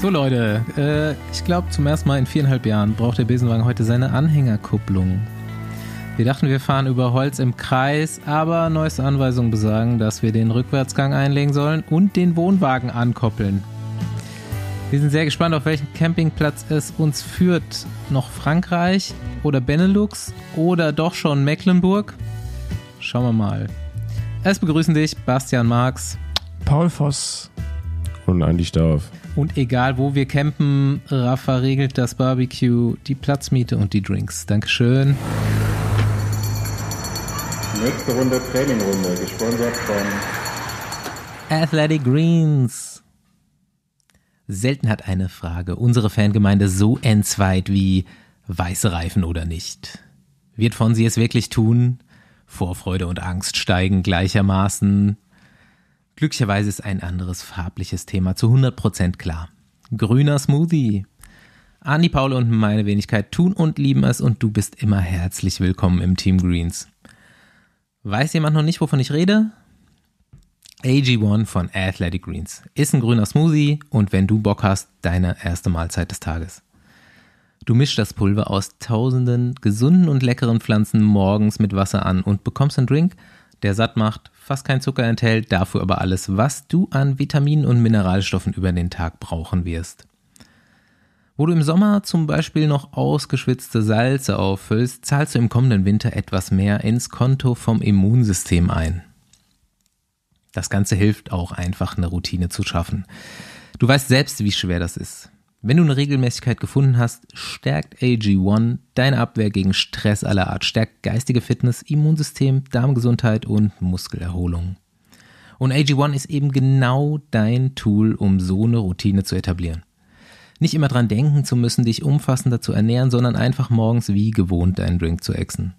So Leute, äh, ich glaube zum ersten Mal in viereinhalb Jahren braucht der Besenwagen heute seine Anhängerkupplung. Wir dachten, wir fahren über Holz im Kreis, aber neueste Anweisungen besagen, dass wir den Rückwärtsgang einlegen sollen und den Wohnwagen ankoppeln. Wir sind sehr gespannt, auf welchen Campingplatz es uns führt. Noch Frankreich oder Benelux oder doch schon Mecklenburg? Schauen wir mal. Es begrüßen dich Bastian Marx. Paul Voss. Und Andi Stauf. Und egal wo wir campen, Rafa regelt das Barbecue, die Platzmiete und die Drinks. Dankeschön. Nächste Runde Trainingrunde, gesponsert von Athletic Greens. Selten hat eine Frage unsere Fangemeinde so entzweit wie weiße Reifen oder nicht. Wird von sie es wirklich tun? Vorfreude und Angst steigen gleichermaßen. Glücklicherweise ist ein anderes farbliches Thema zu 100% klar. Grüner Smoothie. Andi, Paul und meine Wenigkeit tun und lieben es und du bist immer herzlich willkommen im Team Greens. Weiß jemand noch nicht, wovon ich rede? AG1 von Athletic Greens. Ist ein grüner Smoothie und wenn du Bock hast, deine erste Mahlzeit des Tages. Du mischst das Pulver aus tausenden gesunden und leckeren Pflanzen morgens mit Wasser an und bekommst einen Drink, der satt macht, fast kein Zucker enthält, dafür aber alles, was du an Vitaminen und Mineralstoffen über den Tag brauchen wirst. Wo du im Sommer zum Beispiel noch ausgeschwitzte Salze auffüllst, zahlst du im kommenden Winter etwas mehr ins Konto vom Immunsystem ein. Das Ganze hilft auch einfach eine Routine zu schaffen. Du weißt selbst, wie schwer das ist. Wenn du eine Regelmäßigkeit gefunden hast, stärkt AG1 deine Abwehr gegen Stress aller Art, stärkt geistige Fitness, Immunsystem, Darmgesundheit und Muskelerholung. Und AG1 ist eben genau dein Tool, um so eine Routine zu etablieren. Nicht immer dran denken zu müssen, dich umfassender zu ernähren, sondern einfach morgens wie gewohnt deinen Drink zu exen.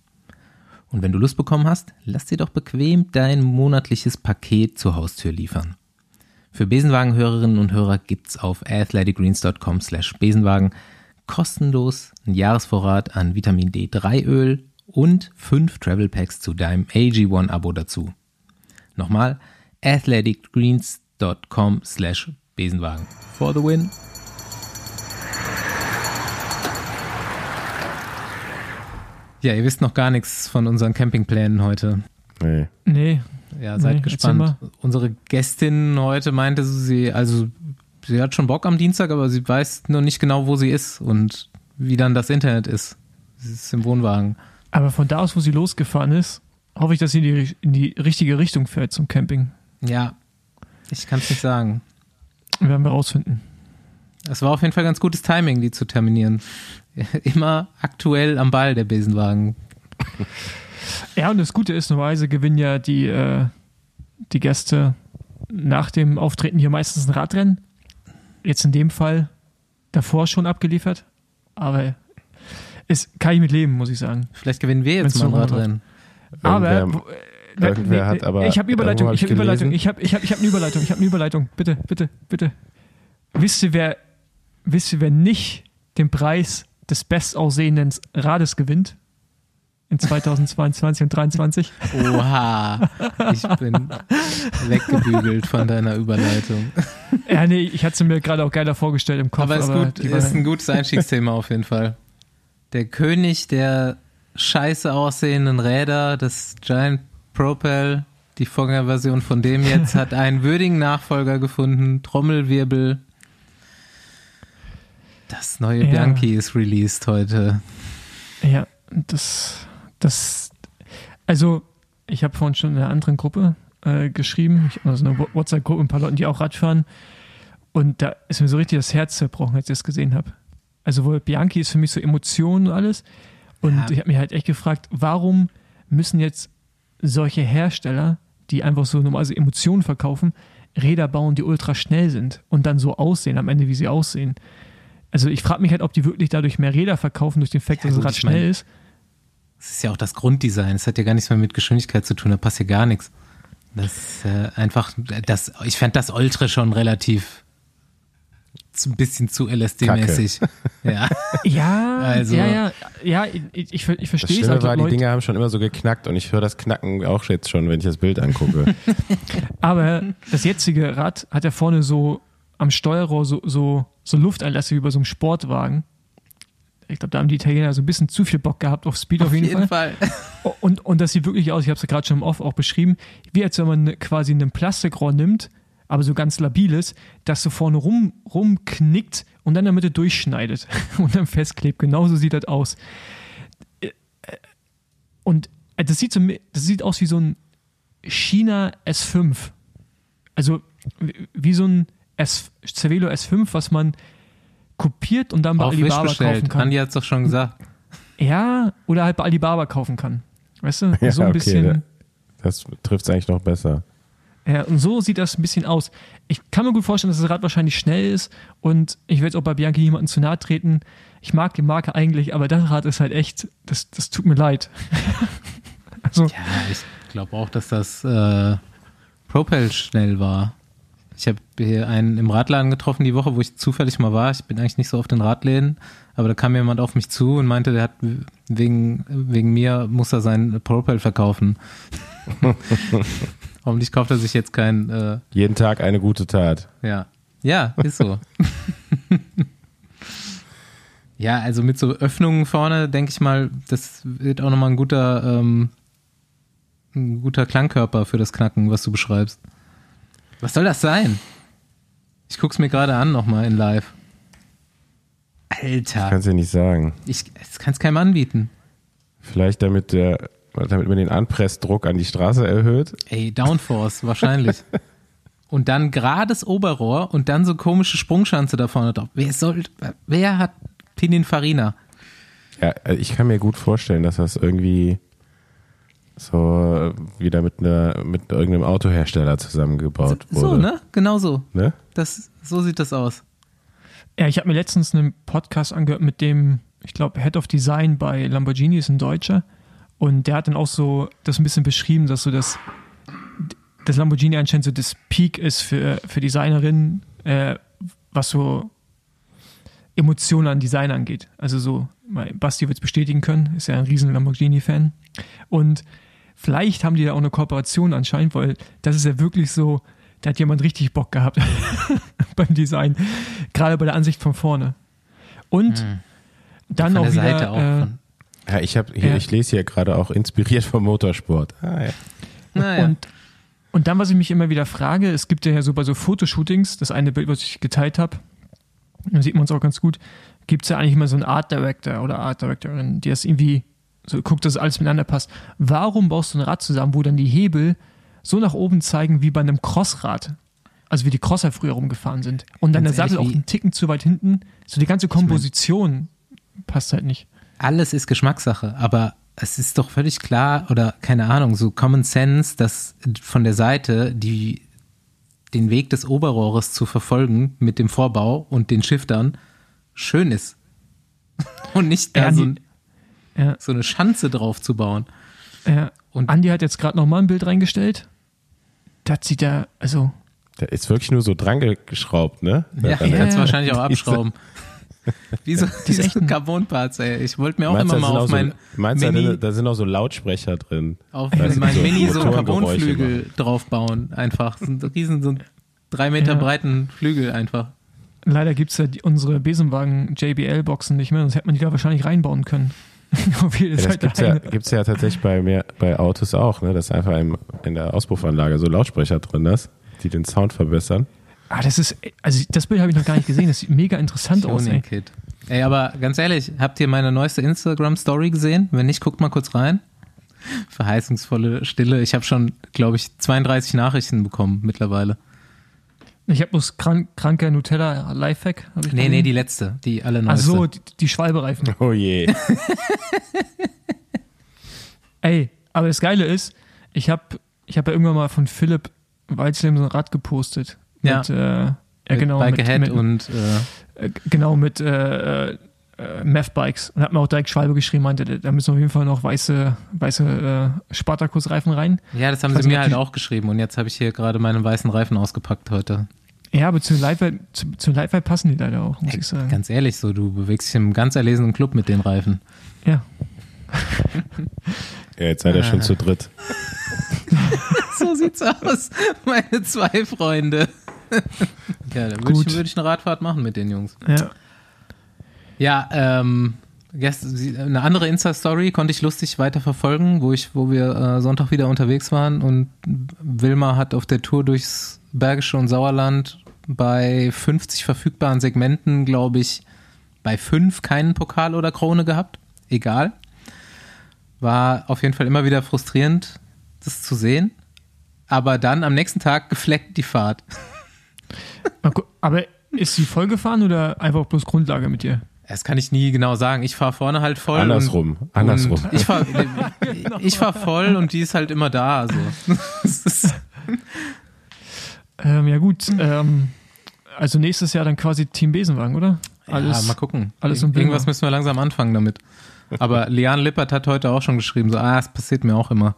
Und wenn du Lust bekommen hast, lass dir doch bequem dein monatliches Paket zur Haustür liefern. Für Besenwagen-Hörerinnen und Hörer gibt's auf athleticgreens.com slash Besenwagen kostenlos einen Jahresvorrat an Vitamin D3 Öl und fünf Travel Packs zu deinem AG1 Abo dazu. Nochmal athleticgreens.com slash Besenwagen. For the win! Ja, ihr wisst noch gar nichts von unseren Campingplänen heute. Nee. Nee. Ja, seid Nee, gespannt. Unsere Gästin heute meinte sie, also sie hat schon Bock am Dienstag, aber sie weiß noch nicht genau, wo sie ist und wie dann das Internet ist. Sie ist im Wohnwagen. Aber von da aus, wo sie losgefahren ist, hoffe ich, dass sie in die, in die richtige Richtung fährt zum Camping. Ja, ich kann es nicht sagen. Werden wir rausfinden. Es war auf jeden Fall ganz gutes Timing, die zu terminieren. Immer aktuell am Ball, der Besenwagen. Ja, und das Gute ist, normalerweise gewinnen ja die, äh, die Gäste nach dem Auftreten hier meistens ein Radrennen. Jetzt in dem Fall davor schon abgeliefert. Aber es kann ich mit leben, muss ich sagen. Vielleicht gewinnen wir jetzt Wenn's mal ein Radrennen. Aber Irgendwer- wo- äh, irgendwer hat aber- ich habe Überleitung, hab ich habe Überleitung, ich habe ich hab, ich hab eine Überleitung, ich habe eine Überleitung. Bitte, bitte, bitte. Wisst ihr, wer wisst ihr, wer nicht den Preis des bestaussehenden Rades gewinnt? In 2022 und 2023? Oha, ich bin weggebügelt von deiner Überleitung. Ja, nee, ich hatte sie mir gerade auch geiler vorgestellt im Kopf. Aber ist die war- ist ein gutes Einstiegsthema auf jeden Fall. Der König der scheiße aussehenden Räder, das Giant Propel, die Vorgängerversion von dem jetzt, hat einen würdigen Nachfolger gefunden. Trommelwirbel. Das neue Ja. Bianchi ist released heute. Ja, das, das, also ich habe vorhin schon in einer anderen Gruppe äh, geschrieben, ich, also eine WhatsApp-Gruppe mit ein paar Leuten, die auch Rad fahren und da ist mir so richtig das Herz zerbrochen, als ich das gesehen habe. Also wohl Bianchi ist für mich so Emotionen und alles und Ja. ich habe mich halt echt gefragt, warum müssen jetzt solche Hersteller, die einfach so normalerweise Emotionen verkaufen, Räder bauen, die ultra schnell sind und dann so aussehen, am Ende wie sie aussehen. Also ich frage mich halt, ob die wirklich dadurch mehr Räder verkaufen durch den Fakt, Ja, dass das Rad schnell ist. Das ist ja auch das Grunddesign. Es hat ja gar nichts mehr mit Geschwindigkeit zu tun. Da passt ja gar nichts. Das ist äh, einfach, das, ich fand das Ultra schon relativ zu, ein bisschen zu LSD-mäßig. Ja. Ja, Also- ja, ja, ja, ich, ich, ich Das verstehe es Schlimme halt. war, die Dinger haben schon immer so geknackt und ich höre das Knacken auch jetzt schon, wenn ich das Bild angucke. aber das jetzige Rad hat ja vorne so am Steuerrohr so, so, so Lufteinlässe wie bei so einem Sportwagen. Ich glaube, da haben die Italiener so ein bisschen zu viel Bock gehabt auf Speed auf, jeden, Fall. Und, und das sieht wirklich aus, ich habe es ja gerade schon im Off auch beschrieben, wie als wenn man ne- quasi ein Plastikrohr nimmt, aber so ganz labiles, das so vorne rum, rumknickt und dann in der Mitte durchschneidet und dann festklebt. Genauso sieht das aus. Äh, äh, Und äh, das sieht, so, das sieht aus wie so ein China S5. Also wie- wie so ein S, Cervelo S5, was man kopiert und dann bei Auf Alibaba kaufen kann. Andi hat es doch schon gesagt. Ja, oder halt bei Alibaba kaufen kann. Weißt du? Ja, so ein okay, bisschen. Das trifft es eigentlich noch besser. Ja, und so sieht das ein bisschen aus. Ich kann mir gut vorstellen, dass das Rad wahrscheinlich schnell ist und ich will jetzt auch bei Bianchi niemandem zu nahe treten. Ich mag die Marke eigentlich, aber das Rad ist halt echt, das, das tut mir leid. also, Ja, ich glaube auch, dass das äh, Propel schnell war. Ich habe hier einen im Radladen getroffen die Woche, wo ich zufällig mal war. Ich bin eigentlich nicht so auf den Radläden, aber da kam jemand auf mich zu und meinte, der hat wegen, wegen mir muss er sein Propel verkaufen. Hoffentlich kauft er sich jetzt kein, äh, Jeden Tag eine gute Tat. ja. Ja, ist so. ja, also mit so Öffnungen vorne, denke ich mal, das wird auch nochmal ein guter, ähm, ein guter Klangkörper für das Knacken, was du beschreibst. Was soll das sein? Ich guck's mir gerade an nochmal in live. Alter, Kannst du dir nicht sagen. ich, das kann's keinem anbieten. Vielleicht damit der, damit man den Anpressdruck an die Straße erhöht. Ey, Downforce, wahrscheinlich. Und dann gerades Oberrohr und dann so komische Sprungschanze da vorne drauf. Wer soll, wer hat Pininfarina? Ja, äh, ich kann mir gut vorstellen, dass das irgendwie so äh, wieder mit einer mit irgendeinem Autohersteller zusammengebaut So, wurde. ne? Genau so. ne? Das, so sieht das aus. ja, ich habe mir letztens einen Podcast angehört mit dem, ich glaube, Head of Design bei Lamborghini ist ein Deutscher. Und der hat dann auch so das ein bisschen beschrieben, dass so das, das Lamborghini anscheinend so das Peak ist für, für Designerinnen, äh, was so Emotionen an Design angeht. Also so, Basti wird es bestätigen können, ist ja ein riesen Lamborghini-Fan. Und vielleicht haben die da auch eine Kooperation anscheinend, weil das ist ja wirklich so, da hat jemand richtig Bock gehabt beim Design. Gerade bei der Ansicht von vorne. Und dann Von auch der wieder, Seite auch. äh, Ja, ich habe hier, Ja. ich lese hier gerade auch inspiriert vom Motorsport. Ah, ja. naja. Und, und dann, was ich mich immer wieder frage, es gibt ja so bei so Fotoshootings, das eine Bild, was ich geteilt habe, da sieht man es auch ganz gut, gibt es ja eigentlich immer so einen Art Director oder Art Directorin, die das irgendwie so guckt, dass alles miteinander passt. Warum baust du ein Rad zusammen, wo dann die Hebel so nach oben zeigen wie bei einem Crossrad? Also wie die Crosser früher rumgefahren sind. Und dann Ganz der Sattel auch einen Ticken zu weit hinten. So die ganze Komposition passt halt nicht. alles ist Geschmackssache, aber es ist doch völlig klar oder keine Ahnung, so Common Sense, dass von der Seite die den Weg des Oberrohres zu verfolgen mit dem Vorbau und den Shiftern schön ist. Und nicht da Ja, so, ein, Ja. so eine Schanze drauf zu bauen. Ja. Und- Andi hat jetzt gerade nochmal ein Bild reingestellt. Das sieht ja, also Der ist wirklich nur so dran geschraubt, ne? Ja, Dann- ja, kannst ja. wie abschrauben. Wie so, wie ist so echt ein- Carbon-Parts, ey. Ich wollte mir auch Meinst du, immer da mal auf auch mein so, meinst du, da Mini, sind- da sind auch so Lautsprecher drin? auf Da mein so Mini so Motorengeräusche Carbonflügel draufbauen. Einfach. So ein riesen, so ein drei Meter Ja. breiten Flügel einfach. leider gibt es ja die, unsere Besenwagen JBL-Boxen nicht mehr, sonst hätte man die da wahrscheinlich reinbauen können. Auf jede Ja, das Seite gibt's ja, gibt's ja tatsächlich bei, mehr, bei Autos auch, ne? dass einfach im, in der Auspuffanlage so Lautsprecher drin ist, die den Sound verbessern. Ah, das ist, also das Bild habe ich noch gar nicht gesehen. Das sieht mega interessant aus, ey. Tuning-Kit. Ey, aber ganz ehrlich, habt ihr meine neueste Instagram-Story gesehen? Wenn nicht, guckt mal kurz rein. Verheißungsvolle Stille. Ich habe schon, glaube ich, 32 Nachrichten bekommen mittlerweile. Ich habe bloß krank, kranker Nutella Lifehack. hab ich Nee, nee, die letzte, die Ach allerneueste. so, die, die Schwalbereifen. Oh je. Ey, aber das Geile ist, ich habe ich hab ja irgendwann mal von Philipp Weizleben so ein Rad gepostet. Ja. Mit, äh, ja, Mit genau. Bike mit, Ahead mit, und äh, äh, genau, mit äh, äh, Meth-Bikes. Und hat mir auch direkt Schwalbe geschrieben, meinte, da müssen auf jeden Fall noch weiße, weiße äh, Spartakus-Reifen rein. ja, das haben Ich sie mir halt auch geschrieben und jetzt habe ich hier gerade meine weißen Reifen ausgepackt heute. Ja, aber zu Lightweight, zu, zu Lightweight passen die leider auch, muss Ey, ich sagen. Ganz ehrlich, so du bewegst dich im ganz erlesenen Club mit den Reifen. Ja. Ja, jetzt seid ihr schon zu dritt. So sieht's aus, meine zwei Freunde. Ja, dann würde ich, würd ich eine Radfahrt machen mit den Jungs. Ja. Ja, ähm, eine andere Insta-Story konnte ich lustig weiter verfolgen, wo ich, wo wir äh, Sonntag wieder unterwegs waren und Wilma hat auf der Tour durchs Bergische und Sauerland bei 50 verfügbaren Segmenten, glaube ich, bei fünf keinen Pokal oder Krone gehabt. Egal. War auf jeden Fall immer wieder frustrierend, das zu sehen. Aber dann am nächsten Tag gefleckt die Fahrt. Aber ist sie voll gefahren oder einfach bloß Grundlage mit dir? Das kann ich nie genau sagen. Ich fahre vorne halt voll. Andersrum, Und, andersrum. Und ich fahre ich fahr voll und die ist halt immer da. So. Das ist, Ähm, ja gut, ähm, also nächstes Jahr dann quasi Team Besenwagen, oder? Alles, ja, mal gucken. alles im Irgendwas müssen wir langsam anfangen damit. Aber Lian Lippert hat heute auch schon geschrieben, so, ah, es passiert mir auch immer.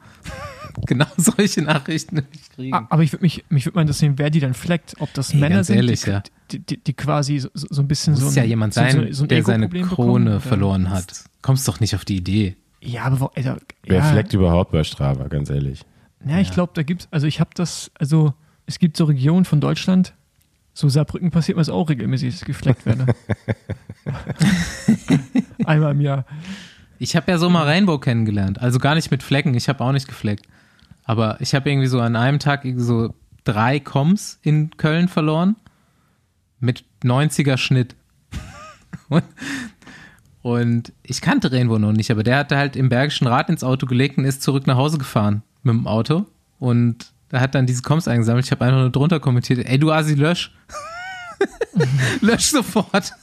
genau solche Nachrichten ich kriegen. Ah, aber ich würde mich, mich würde mal interessieren, wer die dann fleckt, ob das Ey, Männer sind, ehrlich, die, ja. die, die, die quasi so, so ein bisschen Muss so ein, ja jemand so, sein, so, so ein der seine Krone bekommen, oder? verloren hat. Kommst doch nicht auf die Idee. Ja, aber wo- Alter, Wer ja, fleckt überhaupt bei Strava, ganz ehrlich? Ja, ich glaube, da gibt's, also ich habe das, also es gibt so Regionen von Deutschland, so Saarbrücken passiert mir das auch regelmäßig, dass ich gefleckt werde. Einmal im Jahr. Ich habe ja so mal Rainbow kennengelernt. Also gar nicht mit Flecken. Ich habe auch nicht gefleckt. Aber ich habe irgendwie so an einem Tag so drei Koms in Köln verloren. Mit 90er Schnitt. und, ich kannte Rainbow noch nicht, aber der hatte halt im Bergischen Rad ins Auto gelegt und ist zurück nach Hause gefahren mit dem Auto. Und da hat dann diese Koms eingesammelt. Ich habe einfach nur drunter kommentiert, ey du Asi, lösch. lösch sofort.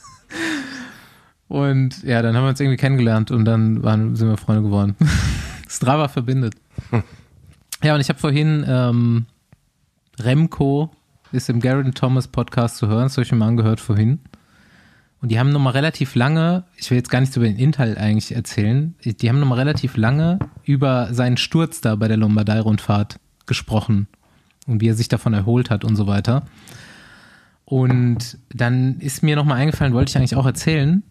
Und ja, dann haben wir uns irgendwie kennengelernt und dann waren, sind wir Freunde geworden. Strava verbindet. Ja, und ich habe vorhin ähm, Remco ist im Garrett Thomas Podcast zu hören, das habe ich mir mal angehört vorhin. Und die haben nochmal relativ lange, ich will jetzt gar nichts über den Inhalt eigentlich erzählen, die haben nochmal relativ lange über seinen Sturz da bei der Lombardei-Rundfahrt gesprochen und wie er sich davon erholt hat und so weiter. Und dann ist mir nochmal eingefallen, wollte ich eigentlich auch erzählen,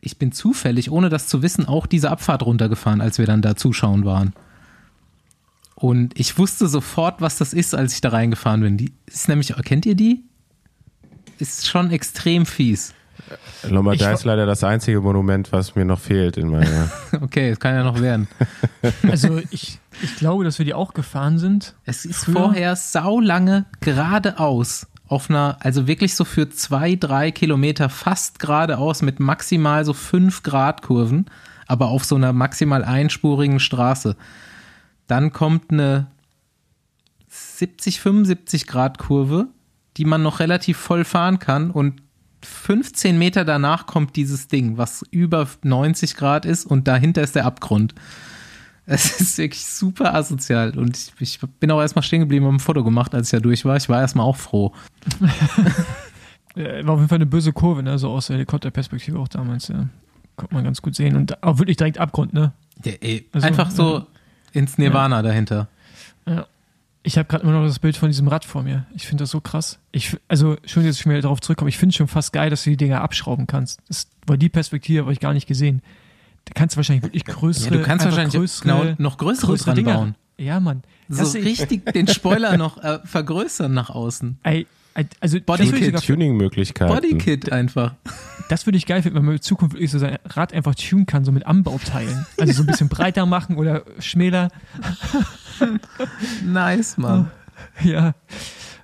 ich bin zufällig, ohne das zu wissen, auch diese Abfahrt runtergefahren, als wir dann da zuschauen waren. Und ich wusste sofort, was das ist, als ich da reingefahren bin. Die ist nämlich, kennt ihr die? Ist schon extrem fies. Lombardei Ich- ist leider das einzige Monument, was mir noch fehlt in meiner. Okay, es kann ja noch werden. Also ich, ich glaube, dass wir die auch gefahren sind. Es ist Früher- vorher saulange geradeaus. Auf einer, also wirklich so für zwei, drei Kilometer fast geradeaus mit maximal so fünf Grad Kurven, aber auf so einer maximal einspurigen Straße. Dann kommt eine 70, 75 Grad Kurve, die man noch relativ voll fahren kann und 15 Meter danach kommt dieses Ding, was über 90 Grad ist und dahinter ist der Abgrund. Es ist wirklich super asozial und ich, ich bin auch erstmal stehen geblieben und ein Foto gemacht, als ich da durch war. Ich war erstmal auch froh. War auf jeden Fall eine böse Kurve, ne? so aus der Helikopterperspektive auch damals. Ja. Konnte man ganz gut sehen. Und auch wirklich direkt Abgrund, ne? Ja, ey, Also, einfach so. Ins Nirvana dahinter. Ja. Ich habe gerade immer noch das Bild von diesem Rad vor mir. Ich finde das so krass. Ich, also, schön, dass ich mir darauf zurückkomme. Ich finde es schon fast geil, dass du die Dinger abschrauben kannst. Das, weil die Perspektive habe ich gar nicht gesehen. Da kannst du wahrscheinlich wirklich größere. Ja, du kannst wahrscheinlich größere, genau noch größere, größere dran Dinger. bauen. Ja, Mann. So Das- richtig den Spoiler noch äh, vergrößern nach außen. Ey, also Body das würde ich, Kit. sogar- Tuning-Möglichkeiten. Bodykit einfach. das würde ich geil finden, wenn man in Zukunft wirklich so sein Rad einfach tunen kann, so mit Anbauteilen. Also so ein bisschen breiter machen oder schmäler. Nice, Mann. Ja.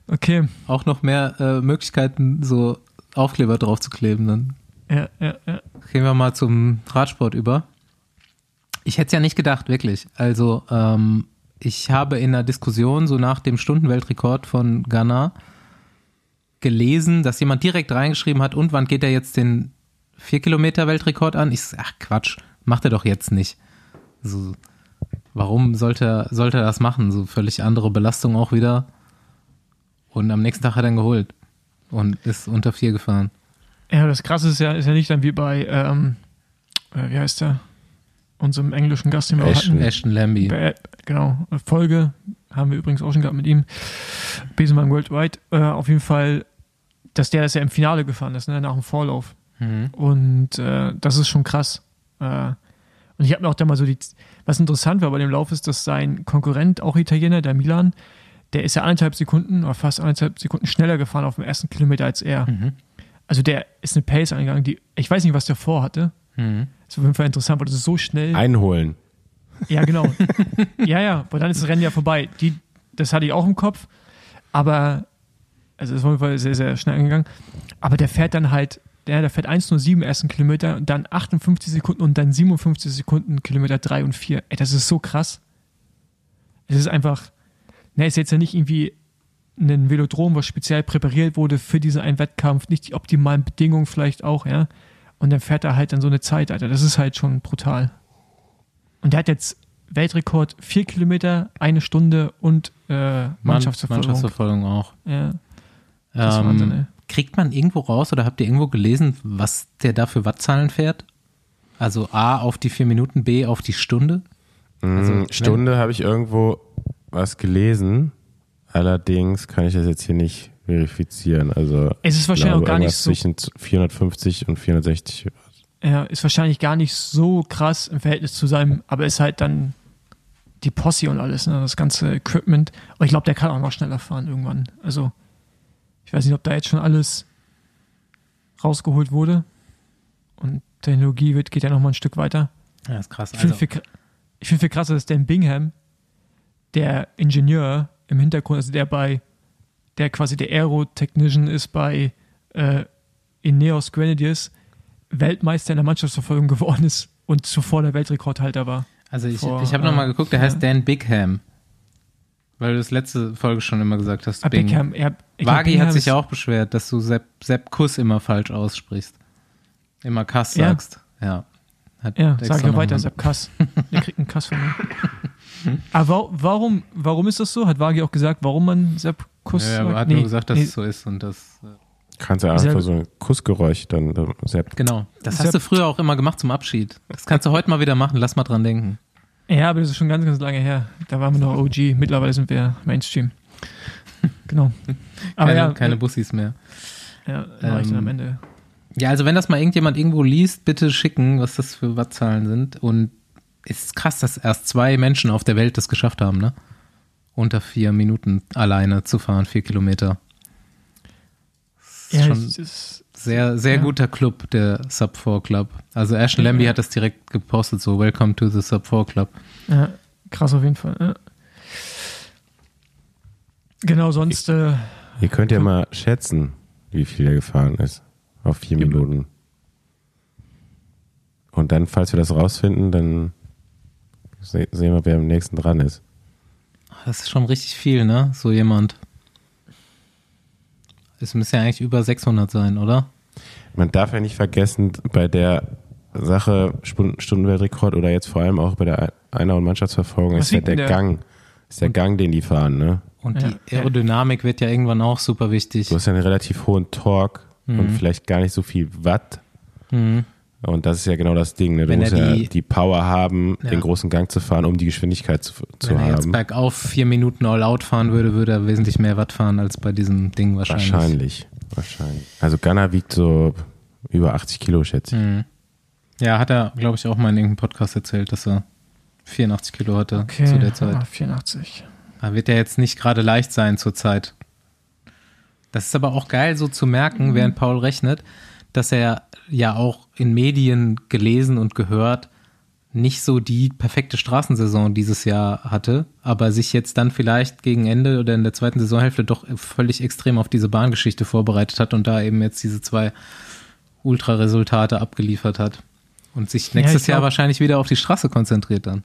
Okay. Auch noch mehr äh, Möglichkeiten, so Aufkleber drauf zu kleben. Dann Ja, ja, ja. gehen wir mal zum Radsport über. Ich hätte es ja nicht gedacht, wirklich. Also, ähm, ich habe in einer Diskussion so nach dem Stundenweltrekord von Ghana gelesen, dass jemand direkt reingeschrieben hat, und wann geht er jetzt den 4-Kilometer-Weltrekord an? Ich ach Quatsch, macht er doch jetzt nicht. So, warum sollte er, sollte er das machen? So völlig andere Belastung auch wieder. Und am nächsten Tag hat er ihn geholt und ist unter 4 gefahren. Ja, das Krasse ist ja, ist ja nicht dann wie bei, ähm, äh, wie heißt der? Unserem englischen Gast, den wir auch Ashton. hatten. Ashton Lambie. Bei, genau, Folge haben wir übrigens auch schon gehabt mit ihm. Besenmann Worldwide. Äh, auf jeden Fall, dass der das ja im Finale gefahren ist, ne, nach dem Vorlauf. Mhm. Und äh, das ist schon krass. Äh, und ich habe mir auch da mal so die, was interessant war bei dem Lauf ist, dass sein Konkurrent, auch Italiener, der Milan, der ist ja anderthalb Sekunden oder fast anderthalb Sekunden schneller gefahren auf dem ersten Kilometer als er. Mhm. Also der ist eine Pace eingegangen, die, ich weiß nicht, was der vorhatte. Mhm. Ist auf jeden Fall interessant, weil das ist so schnell. Einholen. Ja, genau. ja, ja, aber dann ist das Rennen ja vorbei. Die, das hatte ich auch im Kopf, aber, also das ist auf jeden Fall sehr, sehr schnell angegangen. Aber der fährt dann halt, der, der fährt 1,07 ersten Kilometer und dann 58 Sekunden und dann 57 Sekunden Kilometer 3 und 4. Ey, das ist so krass. Es ist einfach, ne, ist jetzt ja nicht irgendwie ein Velodrom, was speziell präpariert wurde für diesen einen Wettkampf, nicht die optimalen Bedingungen vielleicht auch, ja. Und dann fährt er halt dann so eine Zeit, Alter. Das ist halt schon brutal. Und der hat jetzt Weltrekord, vier Kilometer, eine Stunde und äh, Mann- Mannschaftsverfolgung. Mannschaftsverfolgung auch. Ja, das Ähm, Wahnsinn, ey. kriegt man irgendwo raus oder habt ihr irgendwo gelesen, was der da für Wattzahlen fährt? Also A auf die vier Minuten, B auf die Stunde? Also, Mm, Stunde habe ich irgendwo was gelesen. Allerdings kann ich das jetzt hier nicht verifizieren. Also Es ist wahrscheinlich glaube, auch gar nicht so, zwischen 450 und 460. ja, ist wahrscheinlich gar nicht so krass im Verhältnis zu seinem, aber ist halt dann die Posse und alles, ne, das ganze Equipment. Und ich glaube, der kann auch noch schneller fahren irgendwann. Also, ich weiß nicht, ob da jetzt schon alles rausgeholt wurde. Und Technologie wird, geht ja noch mal ein Stück weiter. Ja, ist krass. Ich finde Also, viel, kr- ich find viel krasser, dass Dan Bingham, der Ingenieur im Hintergrund, also der bei, der quasi der Aero-Technician ist bei äh, Ineos Grenadiers, Weltmeister in der Mannschaftsverfolgung geworden ist und zuvor der Weltrekordhalter war. also ich, vor, ich habe nochmal äh, geguckt, der ja. heißt Dan Bigham. Weil du das letzte Folge schon immer gesagt hast. Ah, Bing. Ja, ich glaub, Wagi hat sich ja auch beschwert, dass du Sepp, Sepp Kuss immer falsch aussprichst. Immer Kass Ja. sagst. Ja. Hat Ja, sag ich noch weiter, Sepp Kass. Der kriegt einen Kass von mir. Aber wa- warum, warum ist das so? Hat Wagi auch gesagt, warum man Sepp Kuss Ja, sagt? er hat Nee, nur gesagt, dass nee, es so ist und das. äh, Kannst du einfach so ein Kussgeräusch dann dann selbst. Genau. Das Sepp- hast du früher auch immer gemacht zum Abschied. Das kannst du heute mal wieder machen. Lass mal dran denken. Ja, aber das ist schon ganz, ganz lange her. Da waren wir noch OG. Mittlerweile sind wir Mainstream. Genau. Aber Keine, ja, keine Bussis mehr. ja, war ich dann am Ähm, Ende. Ja, also wenn das mal irgendjemand irgendwo liest, bitte schicken, was das für Wattzahlen sind. Und es ist krass, dass erst zwei Menschen auf der Welt das geschafft haben, ne? Unter vier Minuten alleine zu fahren, vier Kilometer. Das ist Ja, schon ist, sehr, sehr ja. guter Club, der Sub 4 Club. Also Ashton Lambie hat das direkt gepostet, so Welcome to the Sub 4 Club. ja, krass auf jeden Fall. Ja. Genau, sonst, äh, Ihr könnt ja mal schätzen, wie viel er gefahren ist. Auf vier Ja. Minuten. Und dann, falls wir das rausfinden, dann se sehen wir, wer am nächsten dran ist. Das ist schon richtig viel, ne? So jemand. Es müsste ja eigentlich über 600 sein, oder? Man darf ja nicht vergessen, bei der Sache Stundenweltrekord oder jetzt vor allem auch bei der Einer- und Mannschaftsverfolgung Was ist ja der der- Gang. Ist der Gang, den die fahren, ne? Und Ja. die Aerodynamik wird ja irgendwann auch super wichtig. Du hast ja einen relativ hohen Torque und Mhm. vielleicht gar nicht so viel Watt. Mhm. Und das ist ja genau das Ding. Ne? Du Wenn musst er ja die- die Power haben, Ja. den großen Gang zu fahren, um die Geschwindigkeit zu, zu Wenn er jetzt haben. bergauf vier Minuten All-Out fahren würde, würde er wesentlich mehr Watt fahren als bei diesem Ding wahrscheinlich. Wahrscheinlich. Wahrscheinlich. Also Gunnar wiegt so über 80 Kilo, schätze ich. Mhm. Ja, hat er, glaube ich, auch mal in irgendeinem Podcast erzählt, dass er 84 Kilo hatte okay, zu der Zeit. ah, 84. Da wird er jetzt nicht gerade leicht sein zur Zeit. Das ist aber auch geil, so zu merken, während Paul rechnet, dass er ja auch in Medien gelesen und gehört nicht so die perfekte Straßensaison dieses Jahr hatte, aber sich jetzt dann vielleicht gegen Ende oder in der zweiten Saisonhälfte doch völlig extrem auf diese Bahngeschichte vorbereitet hat und da eben jetzt diese zwei Ultra-Resultate abgeliefert hat. Und sich Ja, nächstes ich Jahr glaub- wahrscheinlich wieder auf die Straße konzentriert dann.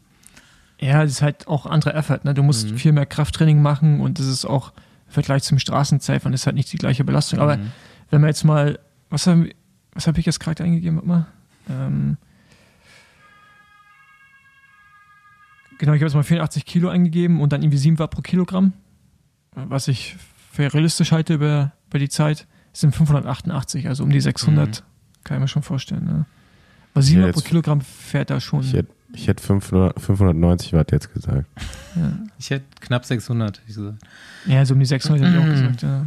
Ja, das ist halt auch anderer Effort. Ne? Du musst Mhm. viel mehr Krafttraining machen und das ist auch im Vergleich zum Straßenzeifern ist halt nicht die gleiche Belastung. Aber Mhm. wenn wir jetzt mal, was haben, was habe ich jetzt gerade eingegeben? Warte mal. Ähm, genau, ich habe jetzt mal 84 Kilo eingegeben und dann irgendwie 7 Watt pro Kilogramm, was ich für realistisch halte über, über die Zeit, sind 588, also um die 600, kann ich mir schon vorstellen. Ne? Aber 7 Ja, Watt pro Kilogramm fährt da schon. Ich hätte ich hätte 500 590 Watt jetzt gesagt. ja. Ich hätte knapp 600, hätte ich gesagt. Ja, so um die 600 hätte ich auch gesagt, ja.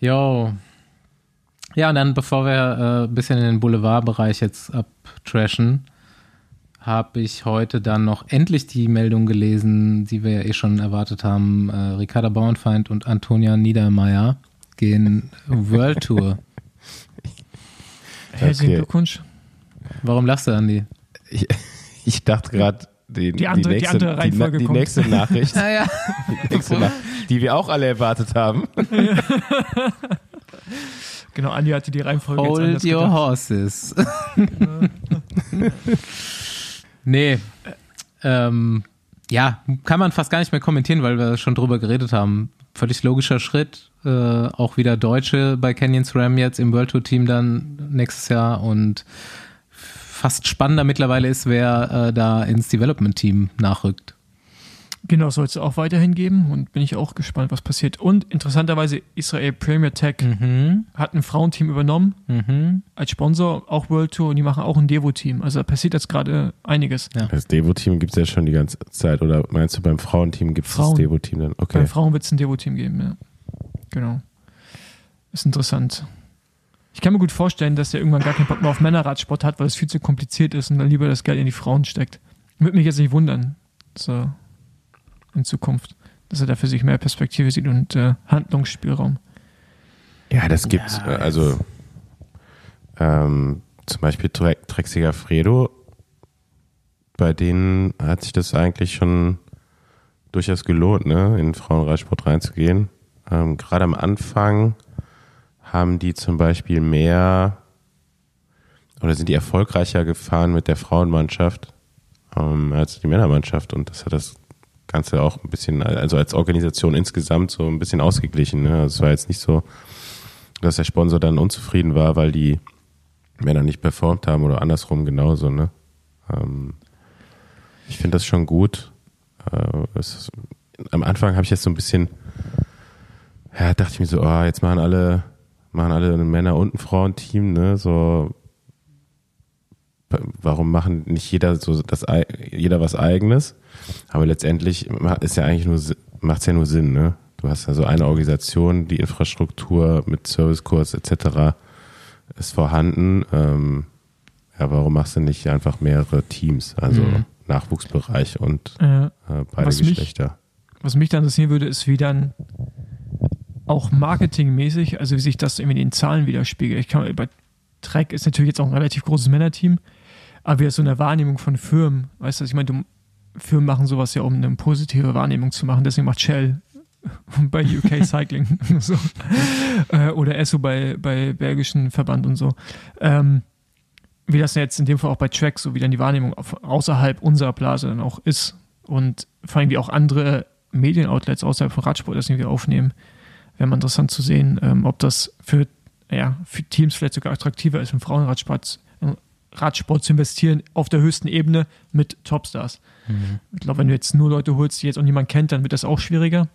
Jo. Ja, und dann, bevor wir äh, ein bisschen in den Boulevardbereich jetzt abtrashen, habe ich heute dann noch endlich die Meldung gelesen, die wir ja eh schon erwartet haben. Äh, Ricarda Bauernfeind und Antonia Niedermeyer gehen World Tour. Herzlichen. Glückwunsch. Warum lachst du, Andi? Ich, ich dachte gerade, die, Die andere- die nächste, andere Reihenfolge die, kommt. nächste Nachricht, Naja, die, nächste Nach die wir auch alle erwartet haben. Genau, Andi hatte die Reihenfolge hold your gedacht. horses. nee. Ähm, ja, kann man fast gar nicht mehr kommentieren, weil wir schon drüber geredet haben. Völlig logischer Schritt. Äh, auch wieder Deutsche bei Canyon SRAM jetzt im World Tour Team dann nächstes Jahr und fast spannender mittlerweile ist, wer äh, da ins Development Team nachrückt. Genau, soll es auch weiterhin geben und bin ich auch gespannt, was passiert. Und interessanterweise, Israel Premier Tech Mhm. hat ein Frauenteam übernommen Mhm. als Sponsor, auch World Tour und die machen auch ein Devo-Team. Also da passiert jetzt gerade einiges. Das Devo-Team gibt es ja schon die ganze Zeit. Oder meinst du beim Frauenteam gibt es das Frauen. Devo-Team dann? Bei Okay. Frauen wird es ein Devo-Team geben, ja. Genau. Ist interessant. Ich kann mir gut vorstellen, dass der irgendwann gar keinen Bock mehr auf Männerradsport hat, weil es viel zu kompliziert ist und dann lieber das Geld in die Frauen steckt. Würde mich jetzt nicht wundern, so in Zukunft, dass er da für sich mehr Perspektive sieht und äh, Handlungsspielraum. Ja, das gibt's. Ja, also ähm, zum Beispiel Tre Trexiger Fredo, bei denen hat sich das eigentlich schon durchaus gelohnt, ne, in den Frauenreitsport reinzugehen. Ähm, Gerade am Anfang haben die zum Beispiel mehr oder sind die erfolgreicher gefahren mit der Frauenmannschaft ähm, als die Männermannschaft und das hat das Ganze auch ein bisschen, also als Organisation insgesamt so ein bisschen ausgeglichen. Ne? Also es war jetzt nicht so, dass der Sponsor dann unzufrieden war, weil die Männer nicht performt haben oder andersrum genauso. Ne? Ähm, ich finde das schon gut. Äh, es am Anfang habe ich jetzt so ein bisschen, ja, dachte ich mir so, oh, jetzt machen alle, machen alle Männer- und ein Frauenteam, ne? So, warum machen nicht jeder so das jeder was eigenes? Aber letztendlich ist ja eigentlich nur macht es ja nur Sinn, ne? Du hast also eine Organisation, die Infrastruktur mit Servicekurs etc. ist vorhanden. Ähm, ja, warum machst du nicht einfach mehrere Teams, also Mhm. Nachwuchsbereich und Äh, äh, beide Was mich- Geschlechter? was mich da interessieren würde, ist, wie dann auch marketingmäßig, also wie sich das irgendwie in den Zahlen widerspiegelt. Ich kann, bei Trek ist natürlich jetzt auch ein relativ großes Männerteam, aber wie das so eine Wahrnehmung von Firmen, weißt du, ich meine, du, Firmen machen sowas ja, um eine positive Wahrnehmung zu machen, deswegen macht Shell bei UK Cycling so. Äh, oder Esso bei, bei belgischen Verband und so. Ähm, wie das jetzt in dem Fall auch bei Track, so wie dann die Wahrnehmung außerhalb unserer Blase dann auch ist und vor allem wie auch andere Medienoutlets außerhalb von Radsport das irgendwie aufnehmen, wäre mal interessant zu sehen, ähm, ob das für, ja, für Teams vielleicht sogar attraktiver ist, im Frauenradsport Radsport zu investieren auf der höchsten Ebene mit Topstars. Ich glaube, wenn du jetzt nur Leute holst, die jetzt auch niemand kennt, dann wird das auch schwieriger.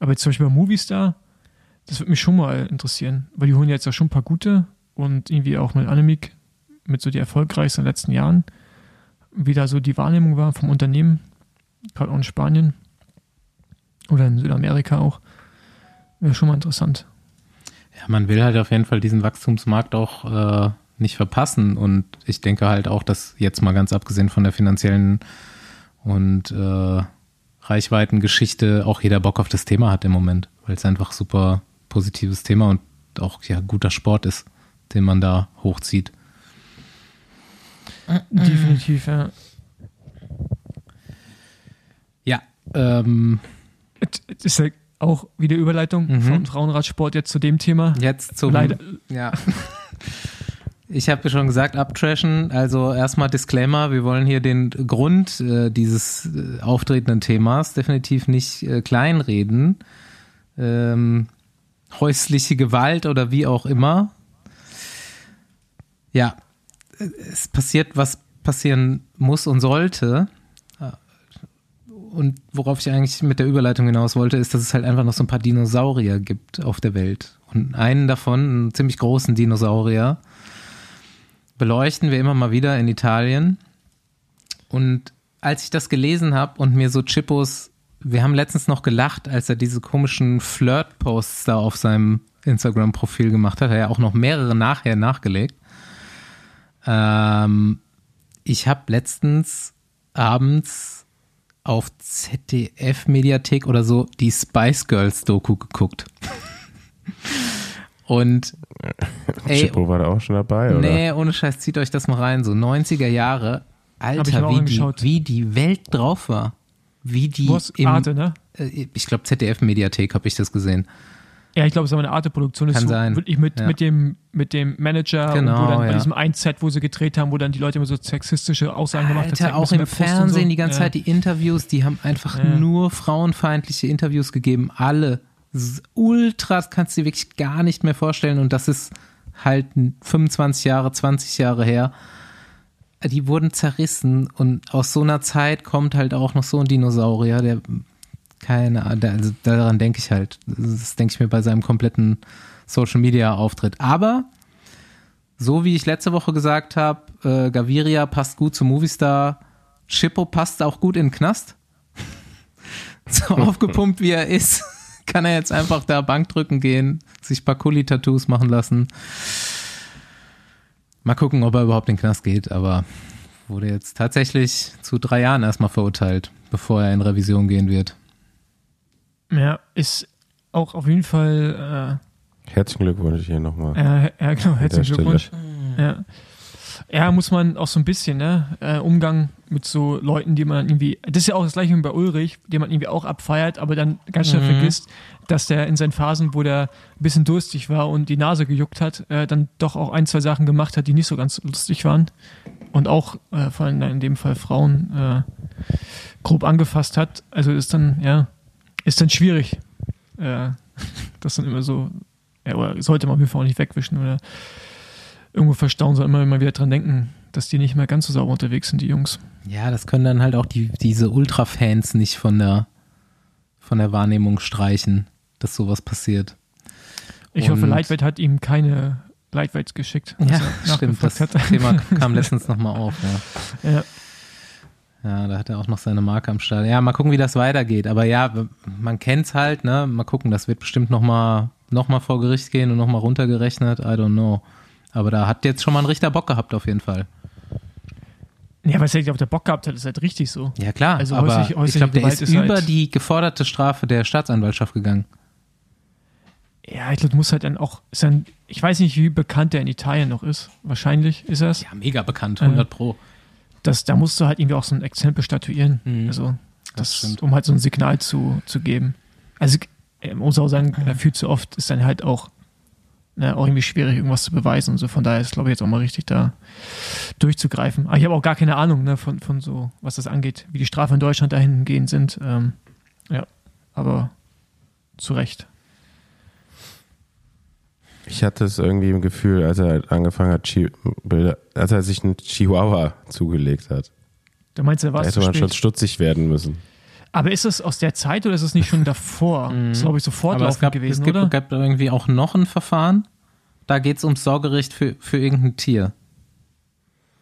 Aber jetzt zum Beispiel bei Movistar, das würde mich schon mal interessieren, weil die holen jetzt ja schon ein paar gute und irgendwie auch mit Annemiek, mit so die erfolgreichsten in den letzten Jahren, wie da so die Wahrnehmung war vom Unternehmen, gerade auch in Spanien oder in Südamerika auch. Wäre schon mal interessant. Ja, man will halt auf jeden Fall diesen Wachstumsmarkt auch äh, nicht verpassen. Und ich denke halt auch, dass jetzt mal ganz abgesehen von der finanziellen und äh, Reichweitengeschichte auch jeder Bock auf das Thema hat im Moment, weil es einfach super positives Thema und auch ja guter Sport ist, den man da hochzieht. Definitiv, ja. Ja, ähm, Es ist ja auch wieder Überleitung Mhm. von Frauenradsport jetzt zu dem Thema. jetzt zum Leider, Ja. Ich habe schon gesagt, abtrashen. Also erstmal Disclaimer, wir wollen hier den Grund äh, dieses äh, auftretenden Themas definitiv nicht äh, kleinreden. Ähm, häusliche Gewalt oder wie auch immer. Ja, es passiert, was passieren muss und sollte. Und worauf ich eigentlich mit der Überleitung hinaus wollte, ist, dass es halt einfach noch so ein paar Dinosaurier gibt auf der Welt. Und einen davon, einen ziemlich großen Dinosaurier, beleuchten wir immer mal wieder in Italien. Und als ich das gelesen habe und mir so Chippos, wir haben letztens noch gelacht, als er diese komischen Flirt-Posts da auf seinem Instagram-Profil gemacht hat, hat er ja auch noch mehrere nachher nachgelegt. Ähm, ich habe letztens abends auf ZDF Mediathek oder so die Spice Girls Doku geguckt. Und ey, Chippo war da auch schon dabei, oder? nee, ohne Scheiß, zieht euch das mal rein. So 90er Jahre. Alter, wie die, wie die Welt drauf war. Wie die hast im, Arte, ne? äh, ich glaube ZDF Mediathek habe ich das gesehen. Ja, ich glaube, es ist aber eine Arte-Produktion. Kann ist so sein. Wirklich mit, Ja. mit, dem, mit dem Manager Genau, und wo dann bei ja. diesem ein Set, wo sie gedreht haben, wo dann die Leute immer so sexistische Aussagen gemacht haben. Alter, zeig ein auch im Fernsehen so. die ganze ja. Zeit die Interviews, die haben einfach Ja. nur frauenfeindliche Interviews gegeben. Alle. S- Ultra, das kannst du dir wirklich gar nicht mehr vorstellen. Und das ist halt 25 Jahre, 20 Jahre her. Die wurden zerrissen und aus so einer Zeit kommt halt auch noch so ein Dinosaurier, der keine Ahnung, also daran denke ich halt. Das denke ich mir bei seinem kompletten Social Media Auftritt. Aber so wie ich letzte Woche gesagt habe, äh, Gaviria passt gut zu Movistar, Chippo passt auch gut in den Knast. so aufgepumpt wie er ist, kann er jetzt einfach da Bankdrücken gehen, sich ein paar Kuli-Tattoos machen lassen. Mal gucken, ob er überhaupt in den Knast geht, aber wurde jetzt tatsächlich zu drei Jahren erstmal verurteilt, bevor er in Revision gehen wird. Ja, ist auch auf jeden Fall, Herzlichen Glückwunsch hier nochmal. äh, äh, ja, genau, herzlichen. Glückwunsch. Ja. ja, muss man auch so ein bisschen, ne, äh, Umgang mit so Leuten, die man irgendwie, das ist ja auch das gleiche wie bei Ulrich, den man irgendwie auch abfeiert, aber dann ganz schnell Mhm. vergisst, dass der in seinen Phasen, wo der ein bisschen durstig war und die Nase gejuckt hat, äh, dann doch auch ein, zwei Sachen gemacht hat, die nicht so ganz lustig waren und auch äh, vor allem in dem Fall Frauen äh, grob angefasst hat. Also ist dann, ja, ist dann schwierig, äh, das dann immer so, ja, oder sollte man auf jeden Fall auch nicht wegwischen oder irgendwo verstauen, sondern immer, immer wieder dran denken, dass die nicht mehr ganz so sauber unterwegs sind, die Jungs. Ja, das können dann halt auch die, diese Ultra-Fans nicht von der, von der Wahrnehmung streichen, dass sowas passiert. Ich hoffe, Und- Lightweight hat ihm keine Lightweights geschickt. Ja, stimmt. Das hat. Thema kam letztens nochmal auf. Ja. Ja. ja, da hat er auch noch seine Marke am Start. Ja, mal gucken, wie das weitergeht. Aber ja, man kennt's halt, ne? Mal gucken, das wird bestimmt nochmal noch mal vor Gericht gehen und nochmal runtergerechnet. I don't know. Aber da hat jetzt schon mal ein Richter Bock gehabt, auf jeden Fall. Ja, weil er nicht auf der Bock gehabt hat, ist halt richtig so. Ja, klar. Also aber häuslich- ich häusliche glaube, der ist, ist über halt- die geforderte Strafe der Staatsanwaltschaft gegangen. Ja, ich glaube, muss halt dann auch, ist dann, ich weiß nicht, wie bekannt der in Italien noch ist. Wahrscheinlich ist er es. Ja, mega bekannt, 100 Pro. Das, da musst du halt irgendwie auch so ein Exempel statuieren. Mhm. Also, Das das, um halt so ein Signal zu, zu geben. Also, äh, man muss auch sagen, äh, viel zu oft ist dann halt auch, ne, auch irgendwie schwierig, irgendwas zu beweisen und so. Von daher ist, glaube ich, jetzt auch mal richtig, da durchzugreifen. Aber ich habe auch gar keine Ahnung, ne, von, von so, was das angeht, wie die Strafen in Deutschland dahin gehen sind. Ähm, ja, aber zu Recht. Ich hatte es irgendwie im Gefühl, als er halt angefangen hat, Chi als er sich einen Chihuahua zugelegt hat. Du meinst, da war Da hätte man schon stutzig werden müssen. Aber ist es aus der Zeit oder ist es nicht schon davor? Das ist, glaube ich, so Aber es gab, gewesen, es gibt, oder? gab irgendwie auch noch ein Verfahren. Da geht es ums Sorgerecht für, für irgendein Tier.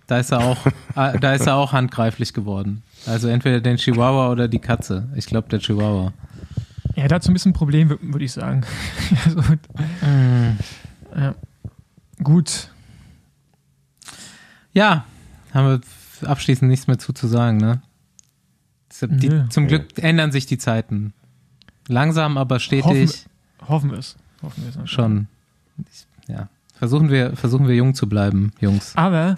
Da ist er auch, äh, da ist er auch handgreiflich geworden. Also entweder den Chihuahua oder die Katze. Ich glaube der Chihuahua. Ja, dazu ein bisschen ein Problem, wür- würde ich sagen. also, Mm. ja. Gut. Ja, haben wir abschließend nichts mehr zu, zu sagen, ne? Die, Nö. zum Glück ändern sich die Zeiten. Langsam, aber stetig Hoffen wir es. Hoffen wir es. einfach. schon. Ich, ja. Versuchen wir, versuchen wir jung zu bleiben, Jungs. Aber,